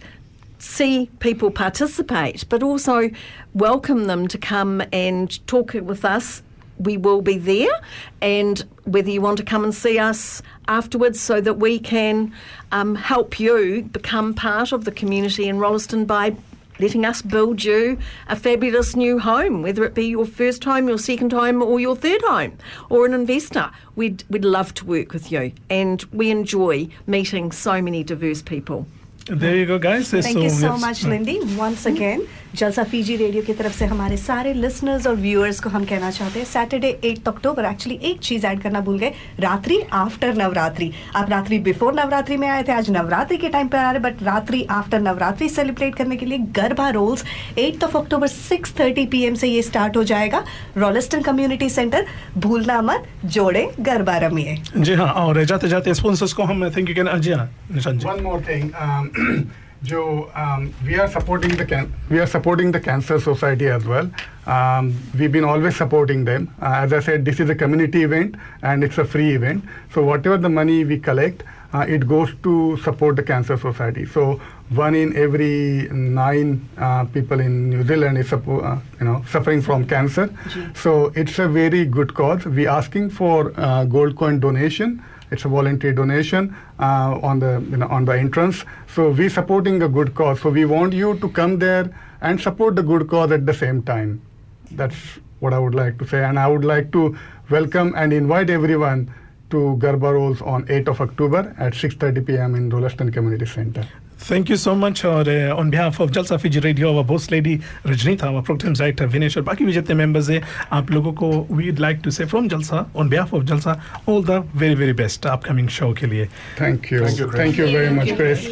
J: see people participate, but also welcome them to come and talk with us. We will be there, and whether you want to come and see us afterwards, so that we can um, help you become part of the community in Rolleston by letting us build you a fabulous new home, whether it be your first home, your second home, or your third home, or an investor. We'd, we'd love to work with you, and we enjoy meeting so many diverse people.
D: There you go, guys.
B: Thank you so much, Lindy, once again. Jalsa Fiji radio की तरफ़ से हमारे सारे listeners और viewers को हम कहना चाहते हैं सैटरडे एट अक्टूबर एक्चुअली एक चीज़ ऐड करना भूल गए रात्रि आफ्टर नवरात्रि। आप रात्रि बिफोर नवरात्रि में आए थे आज नवरात्रि के टाइम पर आ रहे बट रात्रि आफ्टर नवरात्रि सेलिब्रेट करने के लिए garba rolls at of October six thirty P से ये स्टार्ट हो जाएगा। रोलिस्टन कम्युनिटी सेंटर भूलना मत जोड़े गरबा रमिए।
D: जी हाँ और जाते जाते स्पॉन्सर्स को हम थिंक कैन जी हाँ निशान जी।
E: One more thing. जो um, we are supporting the can- we are supporting the cancer society as well. Um, we've been always supporting them. Uh, as I said, this is a community event and it's a free event. So whatever the money we collect, uh, it goes to support the cancer society. So one in every nine uh, people in New Zealand is suppo- uh, you know suffering from cancer. So it's a very good cause. We're asking for uh, gold coin donation. It's a voluntary donation uh, on the you know, on the entrance. So we're supporting a good cause. So we want you to come there and support the good cause at the same time. That's what I would like to say, and I would like to welcome and invite everyone to Garba Rolls on 8th of October at 6:30 p.m. in Rolleston Community Center.
D: Thank you so much. और on behalf of Jalsa Fiji radio अब boss lady Rajni था वह program साइट विनेश और बाकी भी जितने members हैं आप लोगों को we would like to say from Jalsa on behalf of Jalsa all the very very best upcoming show के लिए.
E: Thank you thank you very much Krish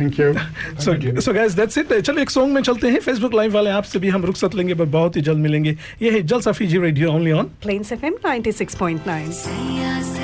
E: thank you
D: so so guys that's it चलो एक song में चलते हैं. Facebook live वाले आपसे भी हम रुखसत लेंगे पर बहुत ही जल्द मिलेंगे. ये है जलसा
L: जी radio only on
M: Plains FM 96.9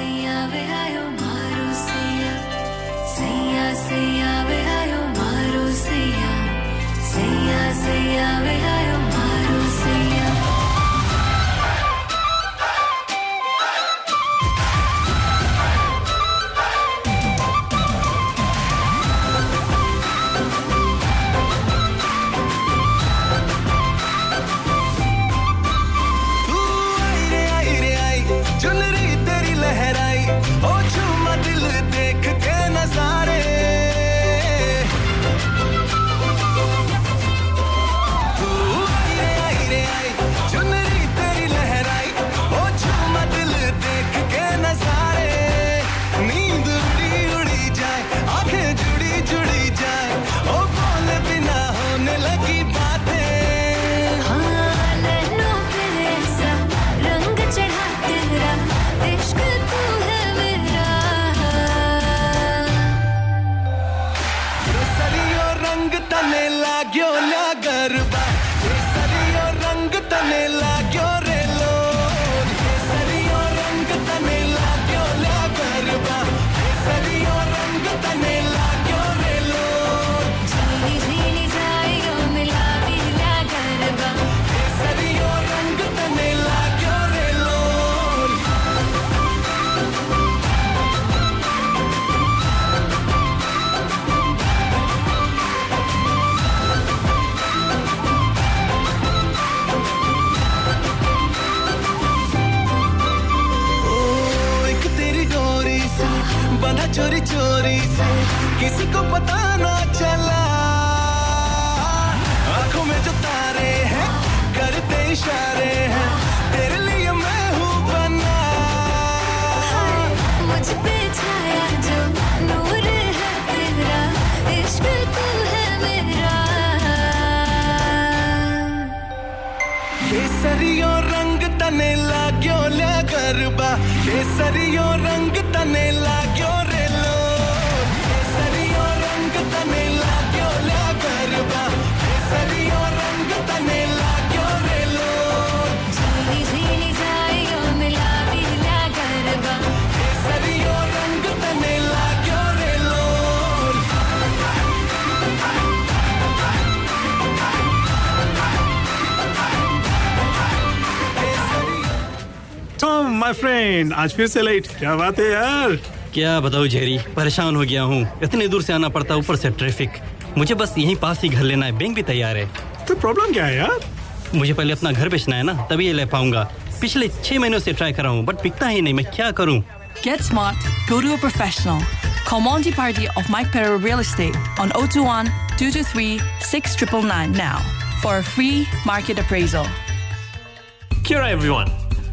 M: आज फिर से लेट क्या बात है यार।
N: क्या बताऊँ जेरी परेशान हो गया हूँ। इतने दूर से आना पड़ता ऊपर से ट्रैफ़िक मुझे बस यहीं पास ही घर लेना है बैंक भी तैयार है।
M: तो प्रॉब्लम क्या है यार?
N: मुझे पहले अपना घर बेचना है ना तभी ये ले पाऊँगा। पिछले छह महीनों से ट्राई कर रहा हूँ बट पिकता ही नहीं मैं क्या करूँ?
O: Get smart, go to a professional. Call Monty Party of Mike Perro Real Estate on 021 223 6999 now for a free market appraisal.
P: Kia ora, everyone.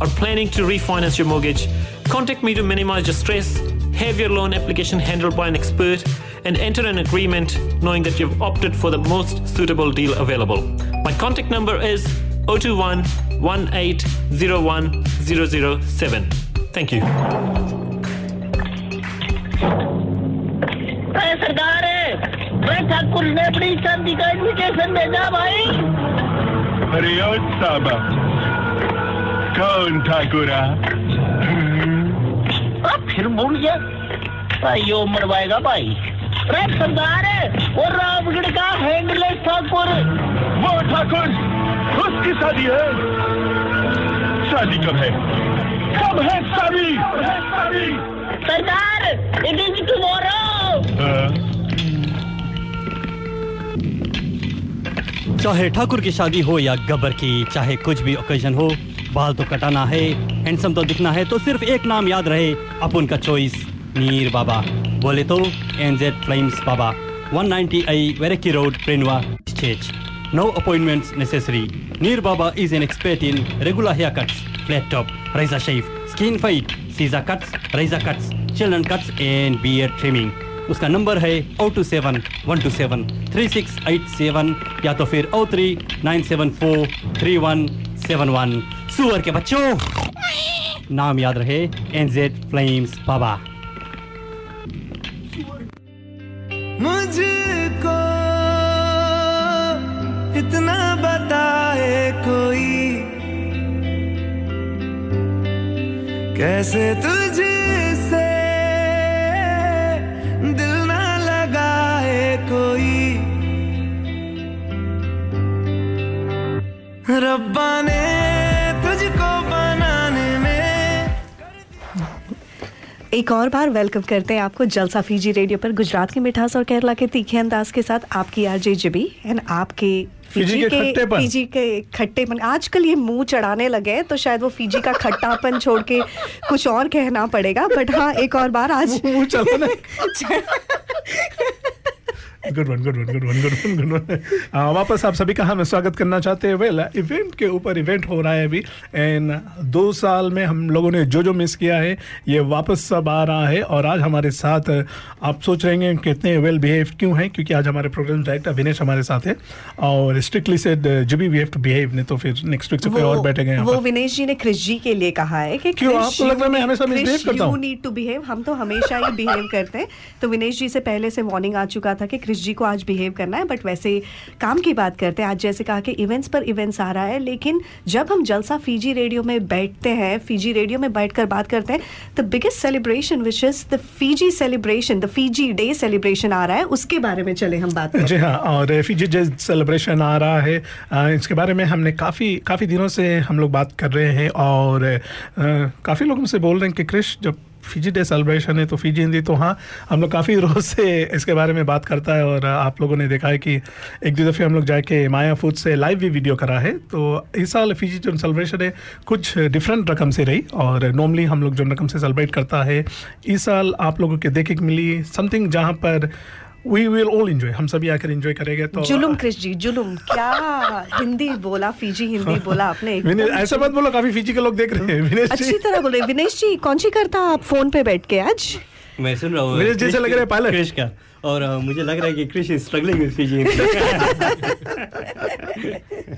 P: or planning to refinance your mortgage, contact me to minimize your stress, have your loan application handled by an expert, and enter an agreement knowing that you've opted for the most suitable deal available. My contact number is 021 1801 007. Thank you.
Q: अरे सरकार मैं ठाकुर ने अपनी शादी का invitation भेजा भाई
M: अरे ओ साबा कौन ठाकुरा
Q: अब फिर भूल गया भाई यो मरवाएगा भाई। अरे सरदार वो रामगढ़ का हैंडलेस ठाकुर।
M: वो ठाकुर उसकी शादी है। शादी कब है? कब है शादी?
Q: सरदार इट इज़ टुमारो
N: चाहे ठाकुर की शादी हो या गब्बर की चाहे कुछ भी ओकेजन हो बाल तो कटाना है हैंडसम तो दिखना है तो सिर्फ़ एक नाम याद रहे, अपन का चॉइस नीर बाबा। बोले तो एनजेड फ्लेम्स बाबा। 190 आई वेरेकी road प्रिनवा stage no appointments necessary Neer Baba is an expert in regular hair cuts flat top razor shave skin fade scissor cuts razor cuts children cuts and beard trimming उसका number है O two seven one two seven three six eight seven या तो फिर O three nine seven four three one seven one सुअर के बच्चों। नाम याद रहे एनजेड फ्लेम्स बाबा
L: मुझको इतना बताए कोई। कैसे तुझसे दिल ना लगाए कोई। रब्बा ने
B: एक और बार वेलकम करते हैं आपको जलसा फीजी रेडियो पर गुजरात की मिठास और केरला के तीखे अंदाज के साथ आपकी आर जे जिबी एंड आपके
D: फीजी के खट्टेपन।
B: फीजी के खट्टेपन आजकल ये मुँह चढ़ाने लगे हैं तो शायद वो फीजी का खट्टापन छोड़ के कुछ और कहना पड़ेगा बट हाँ एक और बार आज
D: मुँह चढ़ाने good one good one good one good one good one वापस आप सभी का हम स्वागत करना चाहते हैं। वेल इवेंट के ऊपर इवेंट हो रहा है अभी। एंड दो साल में हम लोगों ने जो जो मिस किया है ये वापस सब आ रहा है। और आज हमारे साथ आप सोच रहे हैं कितने वेल बिहेव क्यों हैं? क्योंकि आज हमारे प्रोग्राम डायरेक्टर विनेश हमारे साथ है। और स्ट्रिक्टली सेड जिबी वी हैव टू बिहेव नहीं तो फिर नेक्स्ट वीक से फिर और बैठेगा यहाँ
B: वो विनेश जी ने क्रिश जी के लिए कहा है कि
D: क्यों? आपको लग रहा है मैं हमेशा misbehave करता हूँ?
B: यू नीड टू बिहेव हम तो हमेशा ही बिहेव करते हैं। तो विनेश जी से पहले से वार्निंग आ चुका था कि क्रिश जी को आज बिहेव करना है बट वैसे काम की बात करते हैं। आज जैसे कहा कि इवेंट्स पर इवेंट्स आ रहा है, लेकिन जब हम जलसा फीजी रेडियो में बैठते हैं, फीजी रेडियो में बैठकर बात करते हैं the biggest celebration which is the Fiji celebration the Fiji day celebration आ रहा है, उसके बारे में चले हम बात करें
D: जी हाँ और रेफ्यूजी डे सेलिब्रेशन आ रहा है। इसके बारे में हमने काफ़ी काफ़ी दिनों से हम लोग बात कर रहे हैं, और काफ़ी लोग हमसे बोल रहे हैं कि, क्रिश, जब फीजी डे सेलिब्रेशन है तो फिजी हिंदी तो हाँ हम लोग काफ़ी रोज़ से इसके बारे में बात करता है और आप लोगों ने देखा है कि एक दो दफ़े हम लोग जाके माया फ़ूड से लाइव भी वीडियो करा है। तो इस साल फिजी जो सेलिब्रेशन है, कुछ डिफरेंट रकम से रही और नॉर्मली हम लोग जो रकम से सेलिब्रेट करता है, इस साल आप लोगों के देखे मिली समथिंग जहाँ पर वी विल ऑल एंजॉय हम सभी आकर एंजॉय करेंगे तो
B: जुलुम क्रिश जी जुलुम। क्या हिंदी बोला फीजी हिंदी बोला आपने?
D: ऐसा मत बोलो काफ़ी फीजी के लोग देख रहे हैं विनेश
B: अच्छी
D: जी
B: तरह बोले। विनेश जी कौन सी करता आप फ़ोन पे बैठ के आज?
N: मैं सुन रहा हूँ।
D: विनेश जैसे लग रहा है पायलट।
N: क्रिश का। और मुझे लग रहा है कि Krish is struggling with Fiji.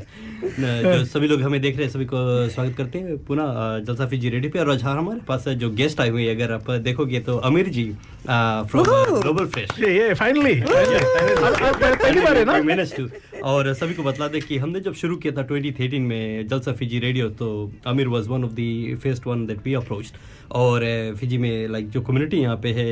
N: जो सभी लोग हमें देख रहे हैं सभी को स्वागत करते हैं। पुनः जलसाफी जी रेडी रेडियो पे और आज हमारे पास जो गेस्ट आए हुए हैं अगर आप देखोगे तो Amir ji from global fresh
D: ये ये फाइनली पहली बार है ना?
N: मैनेज टू और सभी को बता दें कि हमने जब शुरू किया था 2013 में जलसाफी जी रेडियो तो Amir was one of the first one that we approached और फिजी में लाइक जो कम्युनिटी यहाँ पे है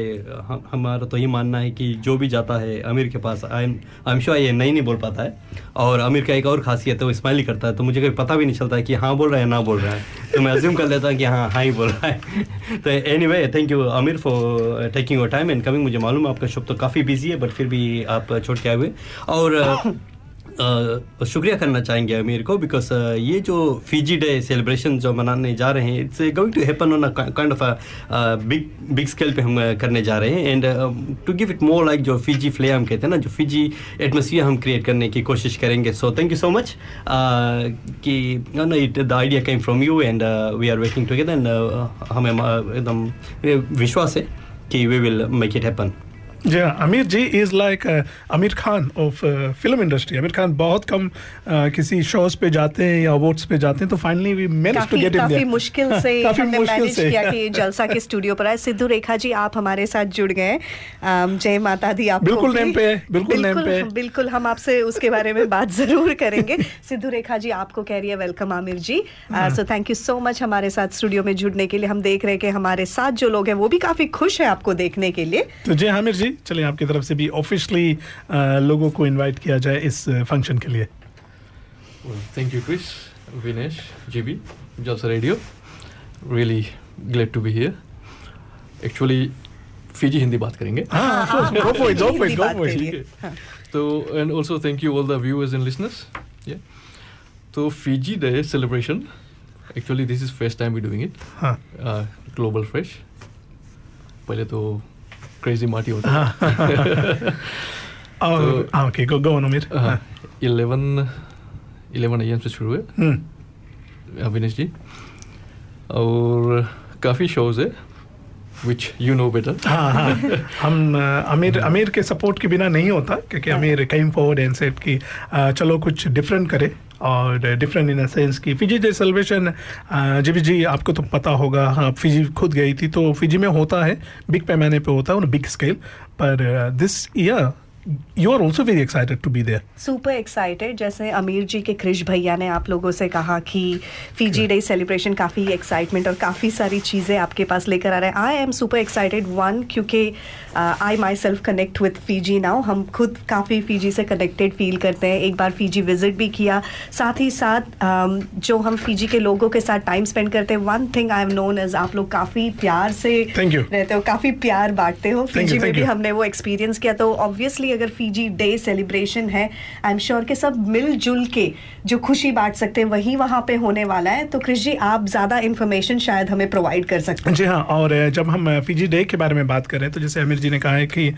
N: हम- हमारा तो ये मानना है कि जो भी जाता है आमिर के पास I am I am sure ये नहीं नहीं बोल पाता है। और आमिर का एक और खासियत है वो स्माइल ही करता है तो मुझे कभी पता भी नहीं चलता है कि हाँ बोल रहा है ना बोल रहा है। तो मैं अज्यूम कर लेता हूँ कि हाँ हाँ ही बोल रहा है। तो anyway thank you Aamir for taking your time and coming मुझे मालूम है आपका शॉप तो काफ़ी बिज़ी है बट फिर भी आप छोड़ के आए हुए। और अ, शुक्रिया करना चाहेंगे अमीर को बिकॉज़ ये जो फिजी डे सेलिब्रेशन जो मनाने जा रहे हैं it's going to happen on kind of big big scale पे हम करने जा रहे हैं। And to give it more like जो फिजी फ्ले हम कहते हैं ना, जो फिजी एटमोसफियर हम क्रिएट करने की कोशिश करेंगे। So thank you so much कि know it the idea came from you and we are working together and हमें एकदम विश्वास है कि we will make it happen
D: जी हाँ Aamir ji is like Aamir Khan of film industry Aamir Khan बहुत कम uh, किसी शोज़ पे जाते हैं या अवार्ड्स पे जाते हैं तो finally we manage
B: to
D: get in
B: काफ़ी मुश्किल से
D: काफ़ी
B: हमने मैनेज किया कि जलसा के स्टूडियो पर आए। सिद्धू रेखा जी आप हमारे साथ जुड़ गए। जय माता दी आपको
D: बिल्कुल नेम पे बिल्कुल नेम पे
B: बिल्कुल हम आपसे उसके बारे में बात ज़रूर करेंगे। सिद्धू रेखा जी आपको कह रही है welcome Aamir
D: ji.
B: So thank you so much हमारे साथ स्टूडियो में जुड़ने के लिए। हम देख रहे हैं कि हमारे साथ जो लोग हैं वो भी काफ़ी खुश है आपको देखने के लिए।
D: तो जय आमिर जी चले आपकी तरफ़ से भी ऑफिशली लोगों को इन्वाइट किया जाए इस फ़ंक्शन के लिए।
R: Thank you Krish Vinesh ji B Jalsa radio really glad to be here actually Fiji Hindi बात करेंगे तो and also thank you all the viewers and listeners ये तो Fiji day celebration actually this is first time we doing it global fresh पहले तो crazy Marty होता
D: हाँ. और हाँ, ओके गो गो ऑन अमीर हाँ.
R: इलेवन इलेवन एम से शुरू है।
D: हम्म.
R: अविनेश जी। और काफ़ी शोज़ है विच यू नो बेटर
D: हाँ हाँ। हम अमीर अमीर के सपोर्ट के बिना नहीं होता क्योंकि अमीर केम फॉरवर्ड एंड सेट कि चलो कुछ डिफरेंट करे। और डिफरेंट इन सेंस की फिजी डे सेलिब्रेशन जी जी आपको तो पता होगा हाँ फिजी खुद गई थी तो फिजी में होता है बिग पैमाने पे होता है और बिग स्केल पर this year you are also very excited to be there
B: super excited जैसे अमीर जी के क्रिश भैया ने आप लोगों से कहा कि फीजी डे सेलिब्रेशन काफ़ी एक्साइटमेंट और काफ़ी सारी चीज़ें आपके पास लेकर आ रहे हैं। I am super excited one क्योंकि I myself connect with Fiji now हम खुद काफ़ी फीजी से कनेक्टेड फील करते हैं। एक बार फीजी विज़िट भी किया। साथ ही साथ um, जो हम फीजी के लोगों के साथ टाइम स्पेंड करते हैं one thing I am known as आप लोग काफ़ी प्यार से रहते हो काफ़ी प्यार बांटते हो। फीजी में भी हमने वो एक्सपीरियंस किया। तो ऑब्वियसली अगर फीजी डे सेलिब्रेशन है आई एम श्योर कि सब मिलजुल के जो खुशी बांट सकते हैं, वही वहाँ पे होने वाला है। तो कृष जी, आप ज़्यादा इन्फॉर्मेशन शायद हमें प्रोवाइड कर सकते हैं।
D: जी हाँ और जब हम फिजी डे के बारे में बात कर रहे हैं तो जैसे आमिर जी ने कहा है कि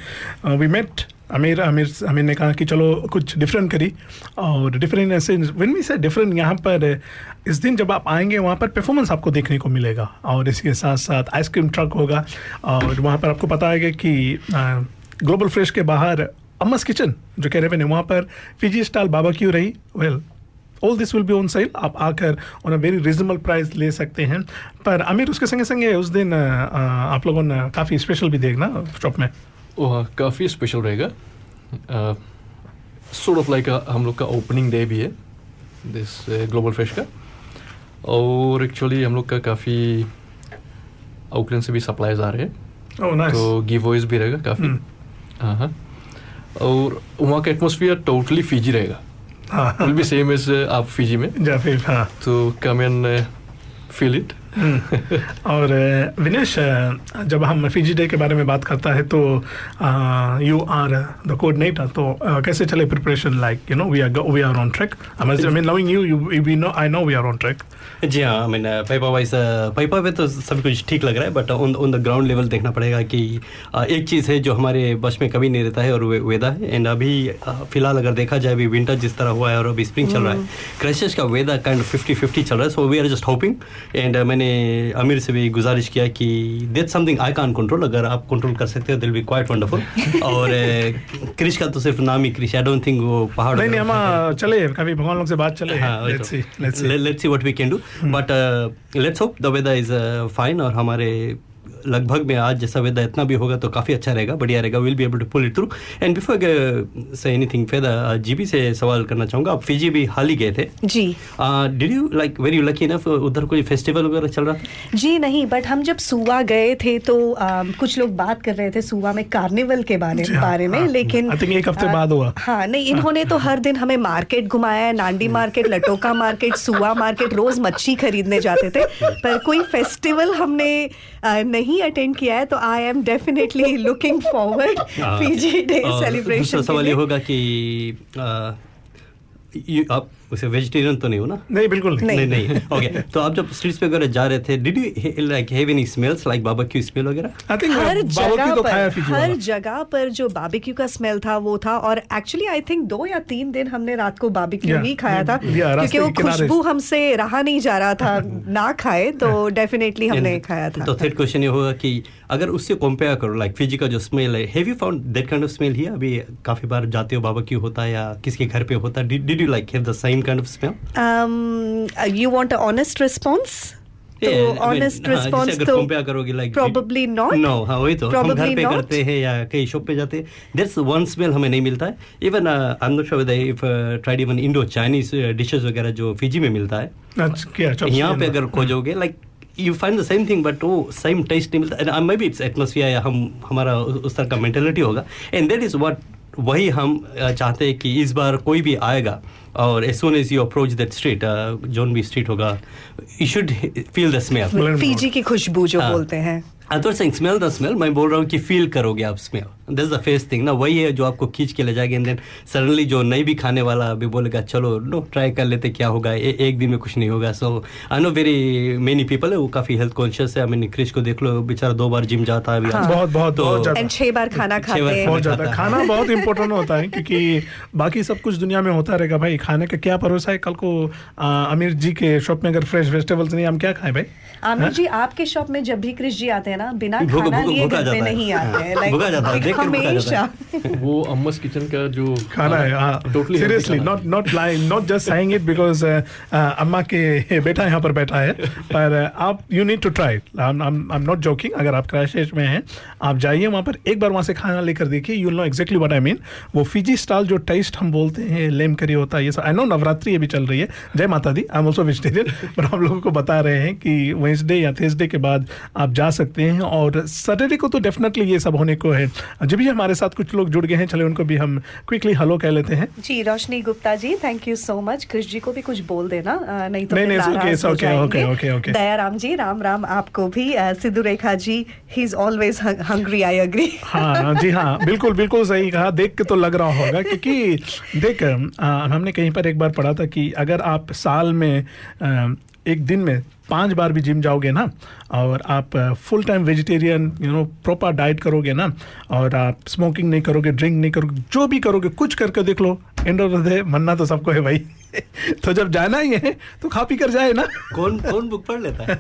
D: वी मेट आमिर आमिर आमिर ने कहा कि चलो, कुछ डिफरेंट करी। और डिफरेंट ऐसे विन मी से डिफरेंट यहाँ पर इस दिन जब आप आएँगे, वहाँ पर परफॉर्मेंस आपको देखने को मिलेगा। और इसके साथ साथ आइसक्रीम ट्रक होगा। और वहाँ पर आपको पता है कि ग्लोबल फ्रेश के बाहर अम्मस किचन जो कह रहे हैं वहाँ पर फिजी स्टाइल बाबा क्यों रही। Well all this will be on sale आप आकर on a very reasonable price ले सकते हैं। पर आमिर उसके संगे संगे उस दिन आप लोगों ने काफ़ी स्पेशल भी देखना शॉप में।
R: वह काफ़ी स्पेशल रहेगा। सोर्ट ऑफ़ लाइक हम लोग का ओपनिंग डे भी है दिस ग्लोबल फ्रेश का। और एक्चुअली हम लोग का काफ़ी आउटलैंड से भी सप्लाईज आ रहे हैं।
D: Oh, nice.
R: तो गिव वॉइस भी रहेगा काफ़ी। हाँ हाँ। और वहाँ का एटमोसफियर टोटली फिजी रहेगा
D: हाँ।
R: विल बी सेम एज आप फीजी में
D: जा फिर हाँ
R: तो कम एंड फील इट।
D: और विनेश जब हम फिजी डे के बारे में बात करता है तो यू आर द कोऑर्डिनेटर तो कैसे चले preparation like you know we are we are on track I mean loving you you we know I know we are on track
N: जी हाँ I mean paper wise paper पे तो सब कुछ ठीक लग रहा है but on on the ground level देखना पड़ेगा कि uh, एक चीज़ है जो हमारे बस में कभी नहीं रहता है और वे, वेदा है। एंड अभी uh, फ़िलहाल अगर देखा जाए अभी विंटर जिस तरह हुआ है और अभी स्प्रिंग चल रहा है क्रैशेस का वेदा काइंड फिफ्टी फिफ्टी चल रहा है so we are just hoping and मैंने अमीर से भी गुजारिश किया कि that something I can control अगर आप कंट्रोल कर सकते हो दिल बी क्वाइट वंडरफुल और क्रिश का तो सिर्फ़ नाम ही क्रिश आई डोंट थिंक वो पहाड़
D: नहीं नहीं हम चले कभी भगवान लोग से बात चले। Let's see let's see
N: let's see what we can do but let's hope the weather is fine और हमारे लगभग में आज जैसा वेदर इतना भी होगा तो काफ़ी अच्छा रहेगा बढ़िया रहेगा will be able to pull it through and before से एनीथिंग फेदर जीबी से सवाल करना चाहूँगा। आप फिजी भी हाल ही गए थे।
B: जी।
N: Did you like very lucky enough उधर कोई फेस्टिवल वगैरह चल रहा था?
B: जी नहीं बट हम जब सुवा गए थे तो अम, कुछ लोग बात कर रहे थे सुवा में कार्निवल के बारे
D: जी हाँ,
B: बारे में
D: हाँ।
B: लेकिन
D: एक हफ़्ते बाद हुआ।
B: हाँ नहीं इन्होंने तो हर दिन हमें मार्केट घुमाया है Nadi market Lautoka market Suva market रोज मच्छी खरीदने जाते थे पर कोई फेस्टिवल हमने अ, नहीं अटेंड किया है तो I am definitely looking forward
N: PG
B: Fiji day celebration
N: सवाल ये होगा कि आप उसे वेजिटेरियन तो नहीं हो ना?
D: नहीं बिल्कुल नहीं।
N: नहीं नहीं। ओके तो आप जब स्ट्रीट्स पे वगैरह जा रहे थे did you like have any smells like Baba smell वगैरह?
D: आई थिंक
B: हर जगह
D: तो
B: पर हर जगह पर जो बाबिक्यू का स्मेल था वो था। और एक्चुअली आई थिंक दो या तीन दिन हमने रात को बाबिक्यू
D: Yeah,
B: ही खाया था
D: रास्ते
B: क्योंकि वो खुशबू हमसे रहा नहीं जा रहा था। ना खाए तो डेफिनेटली हमने खाया था।
N: तो थर्ड क्वेश्चन ये होगा कि अगर उससे कंपेयर करो लाइक फिजी का जो स्मेल है have you found that kind of smell here अभी काफ़ी बार जाते हो बाबा क्यों होता है या किसके घर पे होता है? Did you like have the same kind of smell
B: um, you want an honest तो ऑनेस्ट रिस्पॉन्स
N: अगर
B: तो
N: करोगे लाइक
B: probably not.
N: नो हाँ वही तो। हम घर पे
B: not.
N: करते हैं या कहीं शॉप पे जाते हैं देयर्स वन स्मेल हमें नहीं मिलता है। Even I am not sure if tried even Indo Chinese dishes वगैरह जो फिजी में मिलता है।
D: अच्छा चॉप्स
N: यहाँ पे अगर खोजोगे like you find the same thing but वो सेम टेस्ट नहीं मिलता। मे बी इट्स एटमोसफियर या हम हमारा उस तरह का मेंटेलिटी होगा। एंड दैट इज़ व्हाट वही हम चाहते हैं कि इस बार कोई भी आएगा और as soon as you approach that street zone भी स्ट्रीट होगा you should feel the smell
B: Fiji की खुशबू जो
N: हाँ।
B: बोलते हैं।
N: स्मेल द स्मेल मैं बोल रहा हूँ कि फील करोगे आप smell this the face thing ना वही है जो आपको खींच के ले जाएगा एंड देन सडनली जो नहीं भी खाने वाला अभी बोलेगा चलो नो ट्राई कर लेते क्या होगा? ए, एक दिन में कुछ नहीं होगा. So I know very many people है वो काफ़ी हेल्थ कॉन्शियस है। आई मीन क्रिश को देख लो बेचारा दो बार जिम जाता है अभी
B: हाँ।
D: बहुत बहुत बहुत ज़्यादा।
B: एंड छह बार खाना खाते हैं।
D: बहुत ज़्यादा। खाना बहुत इंपॉर्टेंट होता है क्योंकि बाकी सब कुछ दुनिया में होता रहेगा भाई। खाने का क्या भरोसा है? कल को आ, अमीर जी के शॉप में अगर फ्रेश वेजिटेबल्स नहीं हम क्या खाएँ भाई?
B: आमिर जी आपके शॉप में जब भी क्रिश जी आते हैं ना बिना खाना लिए घर पे
N: जाता
B: नहीं आते हैं। हमेशा।
R: वो अम्मस किचन का जो
D: खाना है
R: Totally seriously
D: not not lying not just saying it because अम्मा के बेटा यहाँ पर बैठा है पर uh, आप you need to try I am not joking अगर आप क्रैश में हैं आप जाइए वहाँ पर एक बार वहाँ से खाना लेकर देखिए you know exactly what I mean वो फिजी स्टाइल जो टेस्ट हम बोलते हैं लेम करी होता है ये सब आई नो नवरात्रि अभी चल रही है। जय माता दी आई एम ऑल्सो वेजिटेरियन पर हम लोगों को बता रहे हैं कि वेंसडे या थर्सडे के बाद आप जा सकते हैं और सैटरडे को तो डेफिनेटली ये सब होने को है। जब भी हमारे साथ कुछ लोग जुड़ गए हैं चले उनको भी हम क्विकली हेलो कह लेते हैं
B: जी Roshni Gupta ji thank you so much Krish ji को भी कुछ बोल देना नहीं तो
D: नहीं, नहीं, okay, okay,
B: जाएँगे।
D: okay, okay.
B: दयाराम जी राम राम आपको भी Sidhu Rekha ji he is always hungry I agree
D: हाँ जी हाँ बिल्कुल बिल्कुल सही कहा देख के तो लग रहा होगा क्योंकि देख हमने कहीं पर एक बार पढ़ा था कि अगर आप साल में एक दिन में पाँच बार भी जिम जाओगे ना, और आप full time vegetarian you know proper diet करोगे ना, और आप स्मोकिंग नहीं करोगे ड्रिंक नहीं करोगे, जो भी करोगे, कुछ करके देख लो एंड ऑफ़ द डे मनना तो सबको है भाई। तो जब जाना ही है तो खा पी कर जाए ना
N: कौन कौन बुक पढ़ लेता है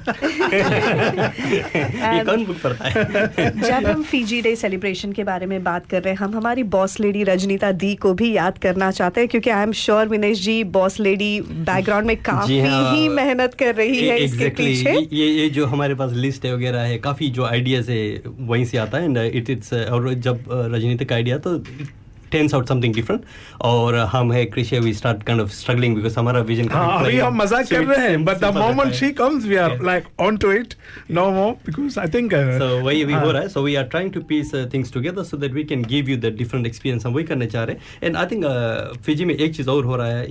N: ये कौन बुक पढ़ता है
B: जब हम फीजी डे सेलिब्रेशन के बारे में बात कर रहे हैं हम हमारी बॉस लेडी रजनीता दी को भी याद करना चाहते हैं क्योंकि I am sure Vinesh ji boss lady background में काफ़ी
N: हाँ।
B: ही मेहनत कर रही है इसके
N: Exactly.
B: पीछे
N: ये ये जो हमारे पास लिस्ट है वगैरह है काफ़ी जो आइडियाज़ है वहीं से आता है एंड इट इट्स और जब अ, राजनीतिक आइडिया तो टेंस आउट समथिंग डिफरेंट और हम है Krishi we start kind of struggling because हमारा विजन
D: हाँ, अभी हम मज़ा कर रहे हैं but the moment she comes we are like on to it no more because I think
N: so वही अभी हाँ। हो। रहा है so we are trying to piece things together so that we can give you the different experience हम वही करने चाह रहे हैं। एंड आई थिंक फिजी में एक चीज़ और हो रहा है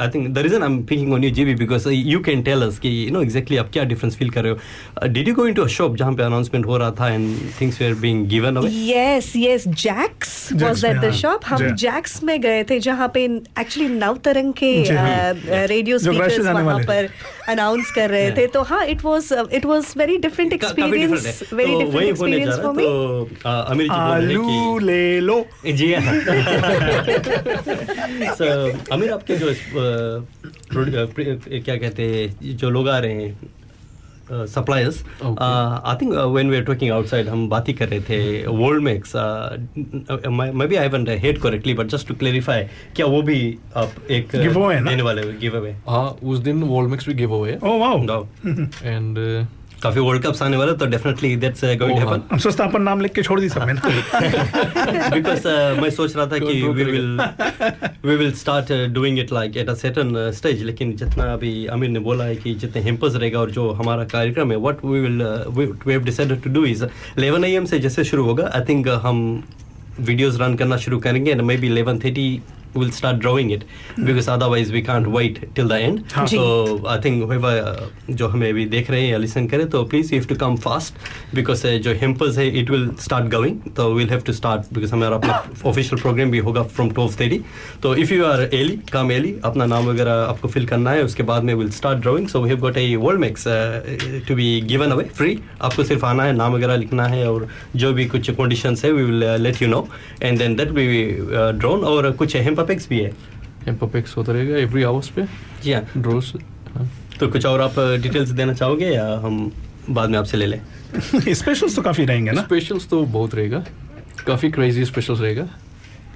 N: I think the reason I am thinking on you ji because you can tell us की यू नो एक्जैक्टली आप क्या डिफरेंस फील कर रहे हो। Did you go in a shop जहाँ पे अनाउंसमेंट हो रहा था and things were being given away
B: yes
N: yes
B: Jacks was
N: at
B: the
N: हाँ,
B: शॉप हम जैक्स में गए थे जहाँ पे एक्चुअली नवतरंग के
D: हाँ।
B: रेडियो स्पीकर्स वहाँ पर अनाउंस कर रहे थे। तो हाँ it was it
N: was very different
B: का-
N: experience
B: very
N: different experience for
B: me
N: Amir
B: ji
N: हैं कि
D: आलू ले लो।
N: जी हाँ। अमीर आपके जो क्या कहते हैं जो लोग आ रहे हैं suppliers I think when we are talking outside हम बात ही कर रहे थे World Max may be I one head correctly but just to clarify क्या वो भी आप एक uh, देने वाले गिव अवे
R: हाँ उस दिन वर्ल्ड मैक्स भी give away
D: oh wow
R: and
N: काफ़ी वर्ल्ड कप्स आने वाले तो definitely that's going to
D: happen सोचता अपन नाम लिख के छोड़ दी सब में ना।
N: Because uh, मैं सोच रहा था कि will we will start uh, doing it like at a certain uh, लेकिन जितना अभी अमीर ने बोला है कि जितने हिम्पस रहेगा और जो हमारा कार्यक्रम है will uh, we, we have decided to do is 11 am से जैसे शुरू होगा आई थिंक हम वीडियोस रन करना शुरू करेंगे and may be 11:30 we'll start drawing it because otherwise we can't wait till the end.
A: हाँ.
N: So I think whoever uh, जो हमें अभी देख रहे हैं या listen करें तो please you have to come fast because uh, जो हिम्पल्स है it will start going तो we'll have to start because हमारा अपना official program भी होगा from 12:30 तो if you are early come early अपना नाम वगैरह आपको fill करना है उसके बाद में we'll start drawing so we have got a world mix uh, to be given away free आपको सिर्फ़ आना है नाम वगैरह लिखना है और जो भी कुछ conditions है we will uh, let you know and then that will be uh, drawn और कुछ हेम्पापेक्स भी है।
R: हेम्पापेक्स होता रहेगा एवरी आवर्स पे?
N: जी हाँ।
R: ड्रोस
N: तो कुछ और आप डिटेल्स देना चाहोगे या हम बाद में आपसे ले लें?
D: स्पेशल्स तो काफ़ी रहेंगे ना?
R: स्पेशल्स तो बहुत रहेगा। काफ़ी क्रेजी स्पेशल्स रहेगा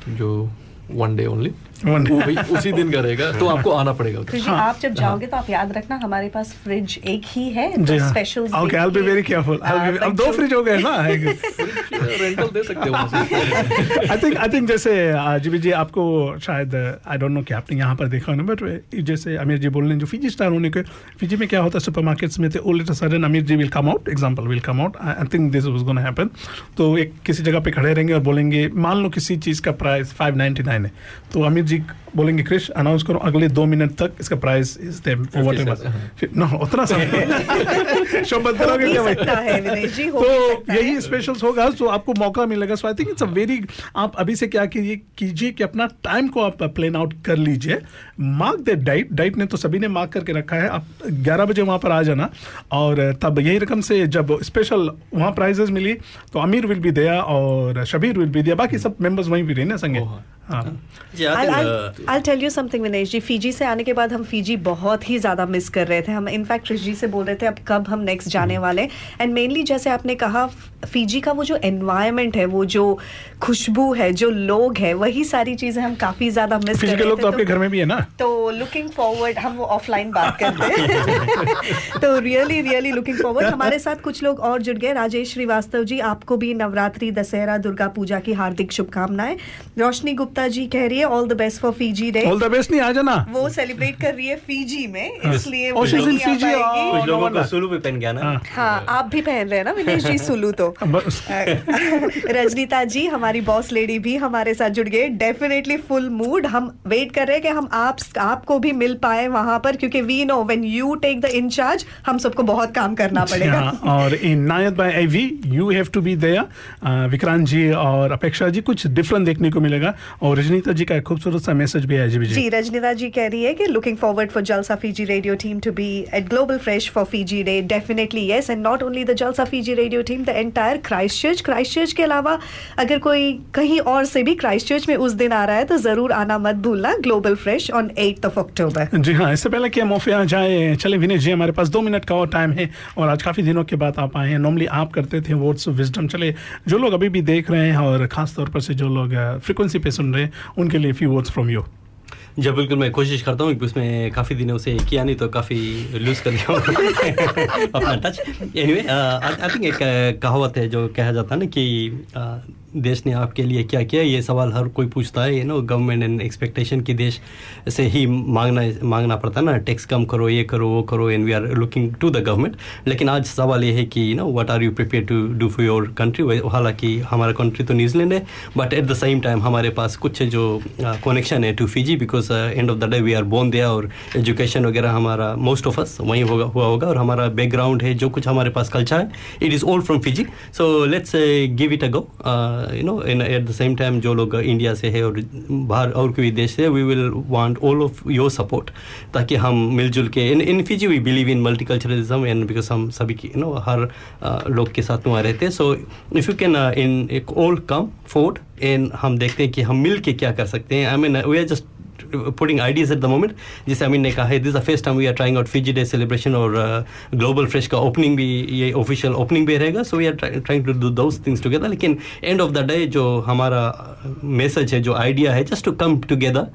R: जो वन डे ओनली. वो भी उसी दिन का रहेगा तो आपको आना पड़ेगा उधर।
B: कृषि आप जब जाओगे तो आप याद रखना हमारे पास फ्रिज एक ही है
D: जी
B: तो
D: हाँ
B: specials
D: okay I be very careful अब दो फ्रिज हो गए ना।
R: रेंटल दे सकते हो
D: आई थिंक आई थिंक जैसे जीबी जी आपको शायद आई डोंट नो कि आपने यहाँ पर देखा ना बट जैसे अमीर जी बोल रहे हैं जो फिजी स्टार होने के फिजी में क्या होता है सुपरमार्केट्स में थे it sudden Amir ji will come out example will come out I think this was gonna happen तो एक किसी जगह पे खड़े रहेंगे और बोलेंगे मान लो किसी चीज़ का प्राइस 599 है तो अमीर जी बोलेंगे क्रिश अनाउंस करो अगले दो मिनट तक इसका price is them whatever no उतना समय शोबत करोगे क्या
B: भी
D: भाई
B: भी
D: तो यही स्पेशल्स होगा तो आपको मौका मिलेगा। So I think it's a very आप अभी से क्या कीजिए कीजिए कि अपना टाइम को आप प्लान आउट कर लीजिए। मार्क द डाइट डाइट ने तो सभी ने मार्क करके रखा है। आप 11 बजे वहाँ पर आ जाना। और तब यही रकम से जब स्पेशल वहाँ प्राइजेस मिली तो अमीर विल बी दिया और शबीर विल बी दिया बाकी सब मेंबर्स वहीं भी रहे ना संगे? हाँ।
B: I tell you something Vinesh ji Fiji से आने के बाद हम फीजी बहुत ही ज़्यादा मिस कर रहे थे। हम इनफैक्ट ऋषि से बोल रहे थे अब कब हम नेक्स्ट जाने वाले एंड मेनली जैसे आपने कहा फीजी का वो जो एनवायरमेंट है वो जो खुशबू है जो लोग है वही सारी चीज़ें हम काफ़ी ज़्यादा मिस कर रहे
D: लोग
B: थे।
D: तो आपके घर में भी है ना?
B: तो लुकिंग फॉरवर्ड हम ऑफलाइन बात करते हैं। तो रियली रियली लुकिंग फॉरवर्ड हमारे साथ कुछ लोग और जुड़ गए। राजेश श्रीवास्तव जी आपको भी नवरात्रि दशहरा दुर्गा पूजा की हार्दिक शुभकामनाएँ। रोशनी गुप्ता जी कह रही है all the best for Fiji day
D: all the best नहीं आ जाना।
B: वो सेलिब्रेट कर रही है फीजी में इसलिए
D: Oh,
B: वो नहीं आ पाएगी।
N: कुछ लोगों को सुलू भी पहन गया ना।
B: हाँ। आप भी पहन रहे हैं ना विनेश जी सुलू तो। रजनीता जी हमारी बॉस लेडी भी हमारे साथ जुड़ गए। डेफिनेटली फुल मूड हम वेट कर रहे हैं कि हम आप आपको भी मिल पाए वहाँ पर क्योंकि we know when you take the incharge हम सबको बहुत काम करना पड़ेगा।
D: हाँ, और इन नायत बाय एवी you have to be there Vikrant ji और अपेक्षा जी कुछ डिफरेंट देखने को मिलेगा। और रजनीता जी का एक खूबसूरत सा मैसेज भी है जी
B: जी
D: जी
B: रजनीता जी कह रही है कि looking forward for Jalsa Fiji Radio team to be at Global Fresh for Fiji day definitely yes and not only the Jalsa Fiji Radio team the entire Christchurch Christchurch के अलावा अगर कोई कहीं और से भी क्राइस्ट चर्च में उस दिन आ रहा है तो ज़रूर आना मत भूलना Global Fresh on eight of October
D: जी हाँ इससे पहले कि हम ऑफिया जाए चले विनेश जी हमारे पास दो मिनट का और टाइम है और आज काफ़ी दिनों के बाद आप आए हैं। नॉर्मली आप करते थे वर्ड्स ऑफ़ विजडम चले जो लोग अभी भी देख रहे हैं और खासतौर पर से जो लोग फ्रिक्वेंसी पे सुन रहे हैं उनके लिए फ्यू वर्ड्स फ्रॉम यू
N: जब बिल्कुल मैं कोशिश करता हूँ उसमें काफ़ी दिनों से किया नहीं तो काफ़ी लूज कर दिया अपना टच एनीवे आई थिंक एक uh, कहावत है जो कहा जाता है ना कि uh, देश ने आपके लिए क्या किया? ये सवाल हर कोई पूछता है you know government and expectation की देश से ही मांगना मांगना पड़ता है ना। टैक्स कम करो, ये करो, वो करो and we are looking to the government लेकिन आज सवाल ये है कि you know what are you prepare to do for your country हालाँकि हमारा कंट्री तो न्यूजीलैंड है but at the same time हमारे पास कुछ जो कनेक्शन है to Fiji because end of the day we are born दिया और एजुकेशन वगैरह हमारा मोस्ट ऑफ़ अस वहीं होगा, हुआ होगा और हमारा बैकग्राउंड है, जो कुछ हमारे पास कल्चर है it is all from Fiji so let's give it a go you know in at the same time जो लोग इंडिया से है और बाहर और कोई देश से we will want all of your support ताकि हम मिलजुल के in in Fiji we believe in multiculturalism and because हम सभी की यू नो हर लोग के साथ वहाँ रहते so if you can in एक ऑल कम फोर्ड एंड हम देखते हैं कि हम मिल के क्या कर सकते हैं। I mean we are just putting ideas at the moment. जैसे अमीन ने कहा है this first time we are trying out Fiji day celebration और ग्लोबल फ्रेश का ओपनिंग भी, ये ऑफिशियल ओपनिंग भी रहेगा. So we are trying to do those things together लेकिन एंड ऑफ़ द डे जो हमारा मैसेज है, जो आइडिया है जस्ट टू कम टुगेदर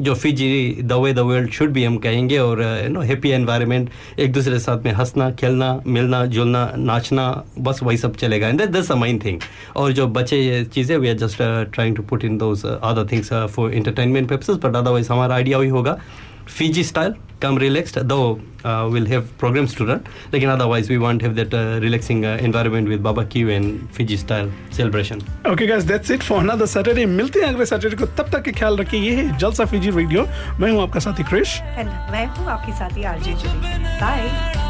N: जो Fiji the way the world should भी हम कहेंगे और यू नो हैप्पी एनवायरनमेंट एक दूसरे के साथ में हंसना, खेलना, मिलना जुलना नाचना, बस वही सब चलेगा। And that's a main thing और जो बचे चीज़ें we are just trying to put in those other things for entertainment purposes but otherwise हमारा आइडिया वही होगा। Fiji style, come relaxed. Though uh, we'll have programs to run, Like otherwise we won't have that uh, relaxing uh, environment with barbecue and Fiji style celebration.
D: Okay, guys, that's it for another Saturday. मिलते हैं अगले Saturday को तब तक के ख्याल रखिए ये है जलसा फीजी रेडियो मैं हूँ आपका साथी क्रिश
B: एंड मैं हूँ आपकी साथी आरजे जुली बाय